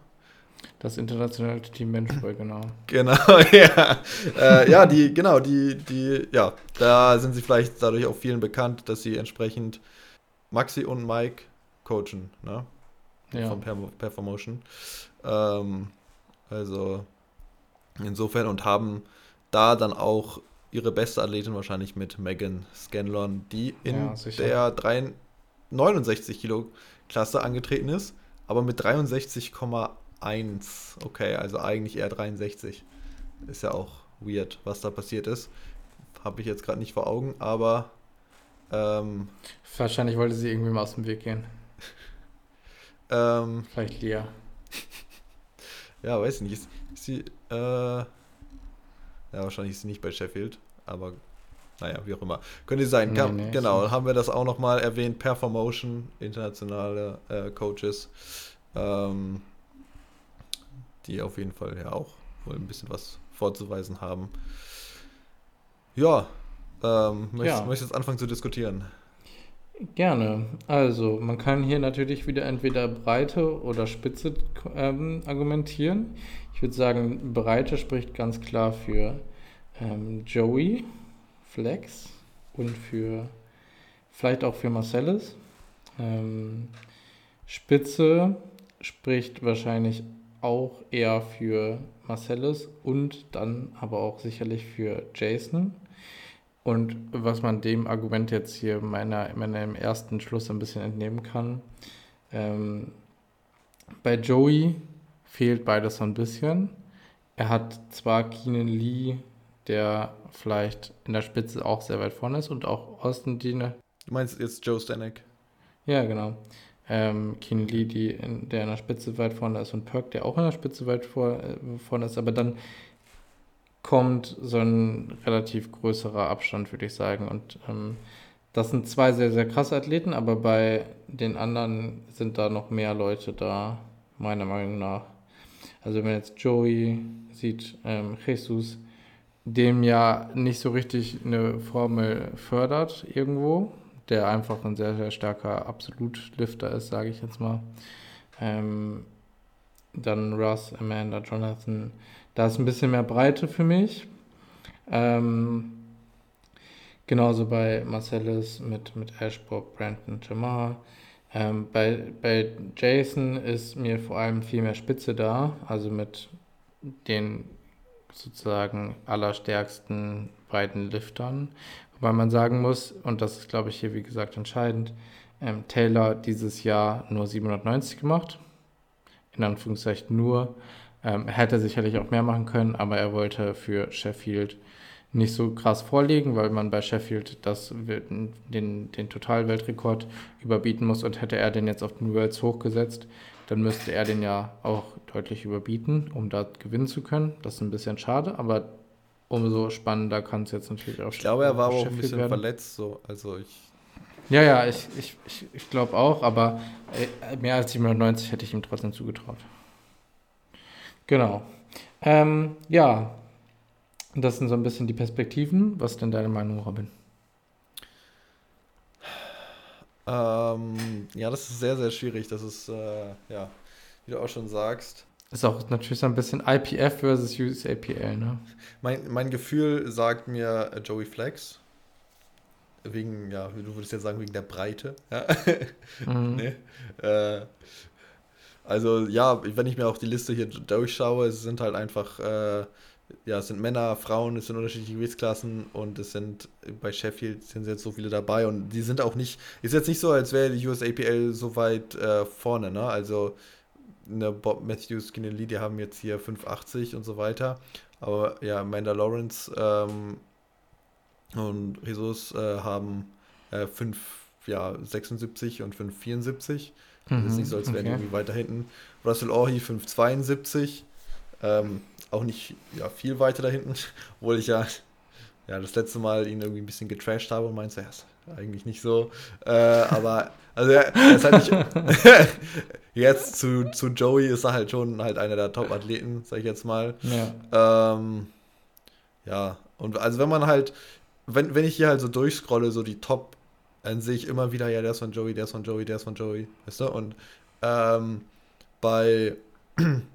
Das internationale Team Menschball, genau. Genau, ja. äh, ja, die, genau, die, die, ja, da sind sie vielleicht dadurch auch vielen bekannt, dass sie entsprechend Maxi und Mike coachen, ne? Ja. Von per Performotion. Ähm, also insofern und haben da dann auch ihre beste Athletin wahrscheinlich mit Megan Scanlon, die in ja, der 3, 69 Kilo Klasse angetreten ist, aber mit 63,1. Okay, also eigentlich eher 63. Ist ja auch weird, was da passiert ist. Habe ich jetzt gerade nicht vor Augen, aber. Ähm, Wahrscheinlich wollte sie irgendwie mal aus dem Weg gehen. ähm, Vielleicht Lia. ja, weiß nicht. Ist, ist sie. Äh, ja, wahrscheinlich ist sie nicht bei Sheffield, aber naja, wie auch immer. Könnte sein. Nee, nee, genau, haben wir das auch nochmal erwähnt. Performotion, internationale äh, Coaches, ähm, die auf jeden Fall ja auch wohl ein bisschen was vorzuweisen haben. Ja, ähm, möchtest, ja. möchtest jetzt anfangen zu diskutieren? Gerne. Also, man kann hier natürlich wieder entweder Breite oder Spitze ähm, argumentieren. Ich würde sagen, Breite spricht ganz klar für ähm, Joey Flex und für vielleicht auch für Marcellus. Ähm, Spitze spricht wahrscheinlich auch eher für Marcellus und dann aber auch sicherlich für Jason. Und was man dem Argument jetzt hier meiner, meinem ersten Schluss ein bisschen entnehmen kann, ähm, bei Joey fehlt beides so ein bisschen. Er hat zwar Keenan Lee, der vielleicht in der Spitze auch sehr weit vorne ist und auch Austin Diener. Du meinst jetzt Joe Stanek? Ja, genau. Ähm, Lee, die in, der in der Spitze weit vorne ist und Perk, der auch in der Spitze weit vor, äh, vorne ist, aber dann kommt so ein relativ größerer Abstand, würde ich sagen. Und ähm, das sind zwei sehr, sehr krasse Athleten, aber bei den anderen sind da noch mehr Leute da, meiner Meinung nach. Also wenn man jetzt Joey sieht, ähm, Jesus, dem ja nicht so richtig eine Formel fördert irgendwo, der einfach ein sehr, sehr starker Absolutlifter ist, sage ich jetzt mal. Ähm, dann Russ, Amanda, Jonathan, da ist ein bisschen mehr Breite für mich. Ähm, genauso bei Marcellus mit, mit Ashbrook, Brandon, Jamar. Ähm, bei, bei Jason ist mir vor allem viel mehr Spitze da, also mit den sozusagen allerstärksten beiden Liftern. Wobei man sagen muss, und das ist glaube ich hier wie gesagt entscheidend, ähm, Taylor dieses Jahr nur 790 gemacht. In Anführungszeichen nur. Ähm, hätte sicherlich auch mehr machen können, aber er wollte für Sheffield nicht so krass vorlegen, weil man bei Sheffield das, den, den Totalweltrekord überbieten muss und hätte er den jetzt auf den Worlds hochgesetzt, dann müsste er den ja auch deutlich überbieten, um da gewinnen zu können. Das ist ein bisschen schade, aber umso spannender kann es jetzt natürlich auch Ich glaube, er war aber auch ein bisschen werden. verletzt, so. Also ich. Ja, ja, ich, ich, ich, ich glaube auch, aber äh, mehr als 790 hätte ich ihm trotzdem zugetraut. Genau. Ähm, ja, das sind so ein bisschen die Perspektiven. Was ist denn deine Meinung, Robin? Ähm, ja, das ist sehr, sehr schwierig. Das ist, äh, ja, wie du auch schon sagst. Ist auch natürlich so ein bisschen IPF versus USAPL, ne? Mein, mein Gefühl sagt mir äh, Joey Flex. Wegen, ja, du würdest jetzt sagen, wegen der Breite. Ja? Mhm. nee. äh, also, ja, wenn ich mir auch die Liste hier durchschaue, es sind halt einfach äh, ja, es sind Männer, Frauen, es sind unterschiedliche Gewichtsklassen und es sind bei Sheffield sind jetzt so viele dabei und die sind auch nicht, ist jetzt nicht so, als wäre die USAPL so weit äh, vorne, ne? Also eine Bob Matthews, Lee, die haben jetzt hier 580 und so weiter. Aber ja, Amanda Lawrence ähm, und Jesus äh, haben äh, 5, ja, 76 und 574. Mhm, das ist nicht so, als wären okay. irgendwie weiter hinten. Russell Orhi 572. Ähm, auch nicht ja, viel weiter da hinten, obwohl ich ja ja, das letzte Mal ihn irgendwie ein bisschen getrashed habe und meinte, ja, ist eigentlich nicht so. Äh, aber, also er, er ist halt nicht. jetzt zu, zu Joey ist er halt schon halt einer der Top-Athleten, sag ich jetzt mal. Ja. Ähm, ja, und also wenn man halt, wenn, wenn ich hier halt so durchscrolle, so die Top, dann sehe ich immer wieder, ja, der ist von Joey, der ist von Joey, der ist von Joey, weißt du? Und ähm, bei,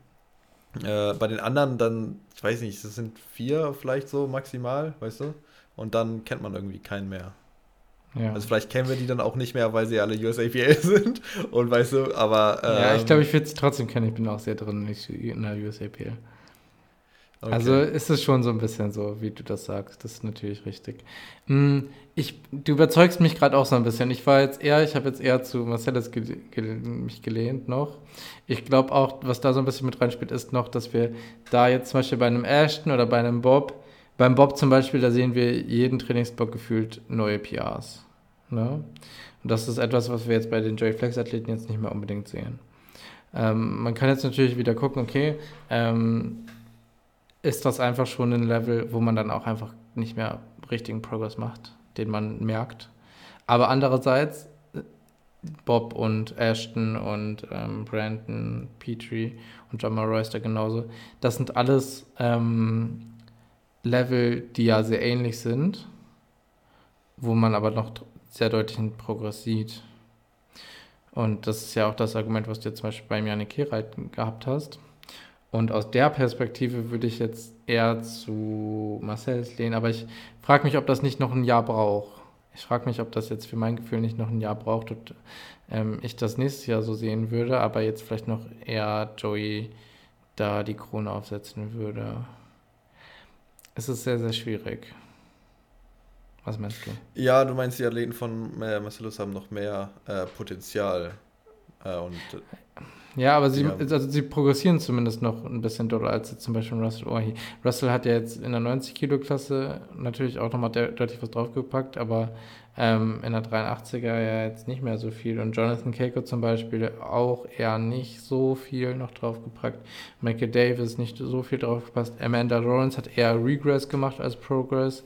äh, bei den anderen dann, ich weiß nicht, das sind vier vielleicht so maximal, weißt du? Und dann kennt man irgendwie keinen mehr. Ja. Also vielleicht kennen wir die dann auch nicht mehr, weil sie alle USAPL sind. Und weißt du, aber. Ähm, ja, ich glaube, ich würde sie trotzdem kennen. Ich bin auch sehr drin in der USAPL. Okay. Also ist es schon so ein bisschen so, wie du das sagst. Das ist natürlich richtig. Hm, ich, du überzeugst mich gerade auch so ein bisschen. Ich war jetzt eher, ich habe jetzt eher zu Marcellus ge ge mich gelehnt noch. Ich glaube auch, was da so ein bisschen mit reinspielt, ist noch, dass wir da jetzt zum Beispiel bei einem Ashton oder bei einem Bob, beim Bob zum Beispiel, da sehen wir jeden Trainingsblock gefühlt neue PRs. Ne? Und das ist etwas, was wir jetzt bei den Joy Flex Athleten jetzt nicht mehr unbedingt sehen. Ähm, man kann jetzt natürlich wieder gucken, okay, ähm, ist das einfach schon ein Level, wo man dann auch einfach nicht mehr richtigen Progress macht, den man merkt. Aber andererseits, Bob und Ashton und ähm, Brandon, Petrie und John Royster genauso, das sind alles ähm, Level, die ja sehr ähnlich sind, wo man aber noch sehr deutlichen Progress sieht. Und das ist ja auch das Argument, was du jetzt zum Beispiel beim Janik Hereit gehabt hast. Und aus der Perspektive würde ich jetzt eher zu Marcells lehnen, aber ich frage mich, ob das nicht noch ein Jahr braucht. Ich frage mich, ob das jetzt für mein Gefühl nicht noch ein Jahr braucht und ähm, ich das nächstes Jahr so sehen würde, aber jetzt vielleicht noch eher Joey da die Krone aufsetzen würde. Es ist sehr, sehr schwierig. Was meinst du? Ja, du meinst, die Athleten von äh, Marcellus haben noch mehr äh, Potenzial. Äh, und ja, aber sie, ja. Also sie progressieren zumindest noch ein bisschen doller als zum Beispiel Russell Orhi. Russell hat ja jetzt in der 90-Kilo-Klasse natürlich auch nochmal deutlich was draufgepackt, aber ähm, in der 83er ja jetzt nicht mehr so viel. Und Jonathan Keiko zum Beispiel auch eher nicht so viel noch draufgepackt. Michael Davis nicht so viel draufgepasst. Amanda Lawrence hat eher Regress gemacht als Progress.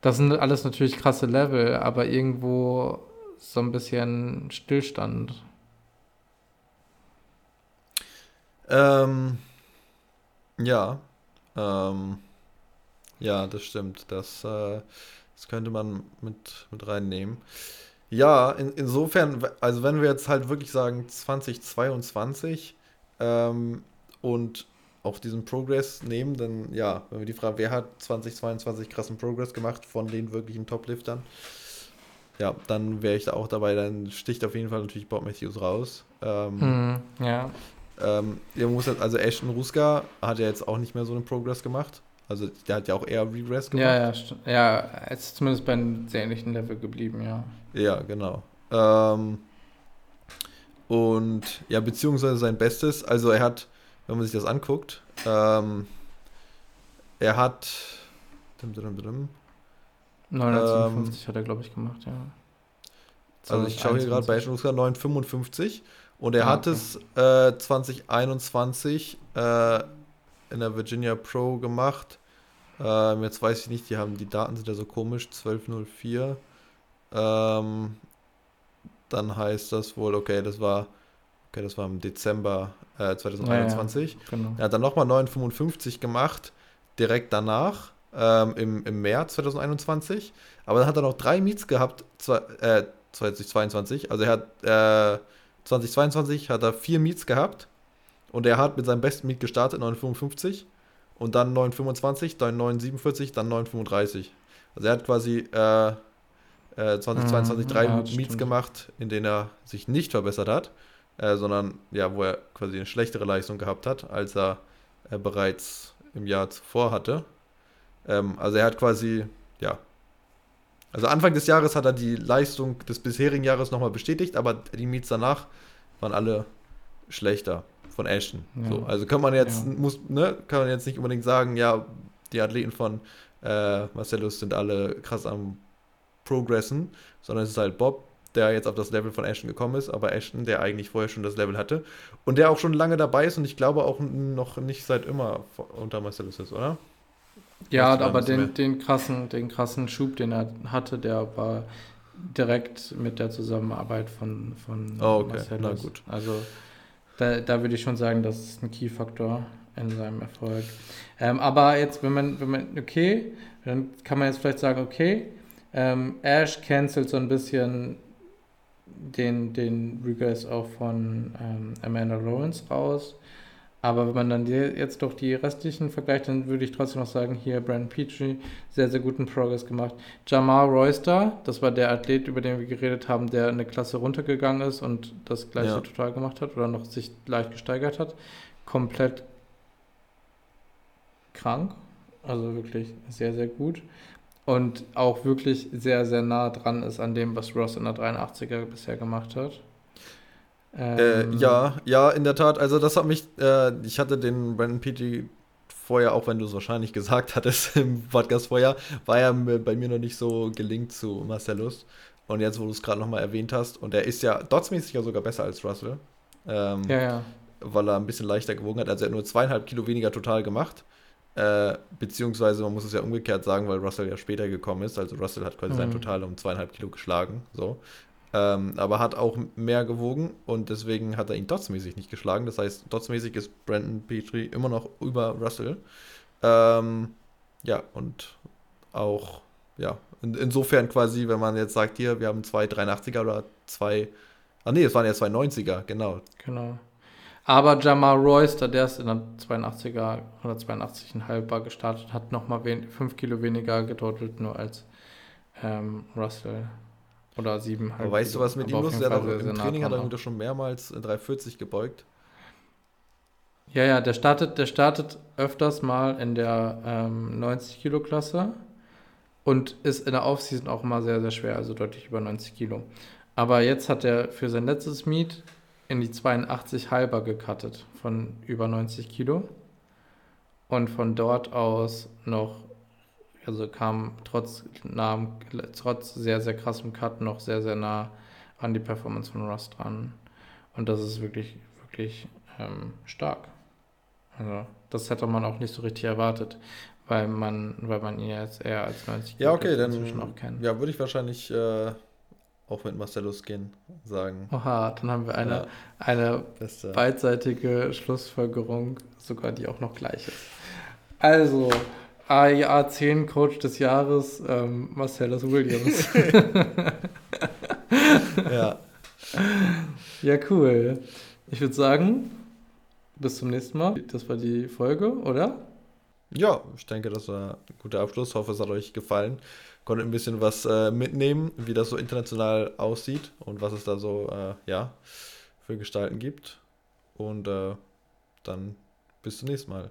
Das sind alles natürlich krasse Level, aber irgendwo so ein bisschen Stillstand. Ähm, ja. Ähm, ja, das stimmt. Das, äh, das könnte man mit, mit reinnehmen. Ja, in, insofern, also wenn wir jetzt halt wirklich sagen 2022 ähm, und auch diesen Progress nehmen, dann ja, wenn wir die Frage, wer hat 2022 krassen Progress gemacht von den wirklichen Top-Liftern, ja, dann wäre ich da auch dabei, dann sticht auf jeden Fall natürlich Bob Matthews raus. Ähm, hm, ja. Ähm, muss halt, also Ashton Ruska hat ja jetzt auch nicht mehr so einen Progress gemacht. Also der hat ja auch eher Regress gemacht. Ja, ja, ja, er ist zumindest bei einem sehr ähnlichen Level geblieben, ja. Ja, genau. Ähm, und ja, beziehungsweise sein Bestes, also er hat, wenn man sich das anguckt, ähm, er hat 957 ähm, hat er, glaube ich, gemacht, ja. Also ich schaue hier gerade bei Ashton Ruska 955 und er ah, hat okay. es äh, 2021 äh, in der Virginia Pro gemacht. Ähm, jetzt weiß ich nicht, die haben die Daten sind ja so komisch, 1204. Ähm, dann heißt das wohl, okay, das war, okay, das war im Dezember äh, 2021. Ja, ja, genau. Er hat dann nochmal 955 gemacht, direkt danach, ähm, im, im März 2021. Aber dann hat er noch drei Meets gehabt, zwei, äh, 2022. Also er hat äh, 2022 hat er vier Meets gehabt und er hat mit seinem besten Meet gestartet, 955 und dann 925, dann 947, dann 935. Also er hat quasi äh, äh, 2022 mhm, drei ja, Meets stimmt. gemacht, in denen er sich nicht verbessert hat, äh, sondern ja, wo er quasi eine schlechtere Leistung gehabt hat, als er äh, bereits im Jahr zuvor hatte. Ähm, also er hat quasi, ja, also Anfang des Jahres hat er die Leistung des bisherigen Jahres nochmal bestätigt, aber die Meets danach waren alle schlechter von Ashton. Ja. So, also kann man jetzt, ja. muss, ne, kann man jetzt nicht unbedingt sagen, ja, die Athleten von äh, Marcellus sind alle krass am Progressen, sondern es ist halt Bob, der jetzt auf das Level von Ashton gekommen ist, aber Ashton, der eigentlich vorher schon das Level hatte und der auch schon lange dabei ist und ich glaube auch noch nicht seit immer unter Marcellus ist, oder? Ja, aber den, den, krassen, den krassen Schub, den er hatte, der war direkt mit der Zusammenarbeit von, von Oh, okay. Marcellus. Na gut. Also da, da würde ich schon sagen, das ist ein Key-Faktor in seinem Erfolg. Ähm, aber jetzt, wenn man, wenn man, okay, dann kann man jetzt vielleicht sagen, okay, ähm, Ash cancelt so ein bisschen den, den Regress auch von ähm, Amanda Lawrence raus. Aber wenn man dann jetzt doch die restlichen vergleicht, dann würde ich trotzdem noch sagen, hier Brandon Petrie, sehr, sehr guten Progress gemacht. Jamal Royster, das war der Athlet, über den wir geredet haben, der eine Klasse runtergegangen ist und das gleiche Ja. total gemacht hat oder noch sich leicht gesteigert hat. Komplett krank, also wirklich sehr, sehr gut. Und auch wirklich sehr, sehr nah dran ist an dem, was Ross in der 83er bisher gemacht hat. Äh, Ähm, ja, ja, in der Tat. Also das hat mich, äh, ich hatte den Brandon Petrie vorher, auch wenn du es wahrscheinlich gesagt hattest im Podcast vorher, war er mir- bei mir noch nicht so gelingt zu Marcellus. Und jetzt, wo du es gerade nochmal erwähnt hast, und er ist ja dotsmäßig ja sogar besser als Russell, ähm, Ja, ja. weil er ein bisschen leichter gewogen hat. Also er hat nur zweieinhalb Kilo weniger total gemacht. Äh, beziehungsweise man muss es ja umgekehrt sagen, weil Russell ja später gekommen ist. Also Russell hat quasi sein Mhm. Total um zweieinhalb Kilo geschlagen. So. Ähm, aber hat auch mehr gewogen und deswegen hat er ihn dotsmäßig nicht geschlagen. Das heißt, dotsmäßig ist Brandon Petrie immer noch über Russell. Ähm, ja, und auch, ja, in, insofern quasi, wenn man jetzt sagt, hier, wir haben zwei 83er oder zwei, ah nee, es waren ja zwei 90er, genau. Genau. Aber Jamal Royster, der ist in der 82er oder 82,5 Bar gestartet, hat nochmal 5 Kilo weniger getotelt, nur als ähm, Russell. Oder 7,5 Aber weißt du, was mit ihm los ist? Der hat auch Im sehr nah Training hat er wieder schon mehrmals äh, 340 gebeugt. Ja, ja, der startet, der startet öfters mal in der ähm, 90 Kilo Klasse und ist in der Offseason auch immer sehr, sehr schwer, also deutlich über 90 Kilo. Aber jetzt hat er für sein letztes Meet in die 82 halber gecuttet von über 90 Kilo und von dort aus noch, also kam trotz, nahem, trotz sehr, sehr krassem Cut noch sehr, sehr nah an die Performance von Russ dran. Und das ist wirklich, wirklich ähm, stark. Also, das hätte man auch nicht so richtig erwartet, weil man, weil man ihn jetzt eher als 90 Ja, okay, dann inzwischen auch kennt. ja, würde ich wahrscheinlich äh, auch mit Marcellus gehen, sagen. Oha, dann haben wir eine, Ja, eine beste. beidseitige Schlussfolgerung, sogar die auch noch gleich ist. Also, AIA 10 Coach des Jahres, ähm, Marcellus Williams. Ja, ja, cool. Ich würde sagen, bis zum nächsten Mal. Das war die Folge, oder? ja, ich denke, das war ein guter Abschluss. Hoffe, es hat euch gefallen. Konntet ein bisschen was äh, mitnehmen, wie das so international aussieht und was es da so, äh, ja, für Gestalten gibt. Und äh, dann bis zum nächsten Mal.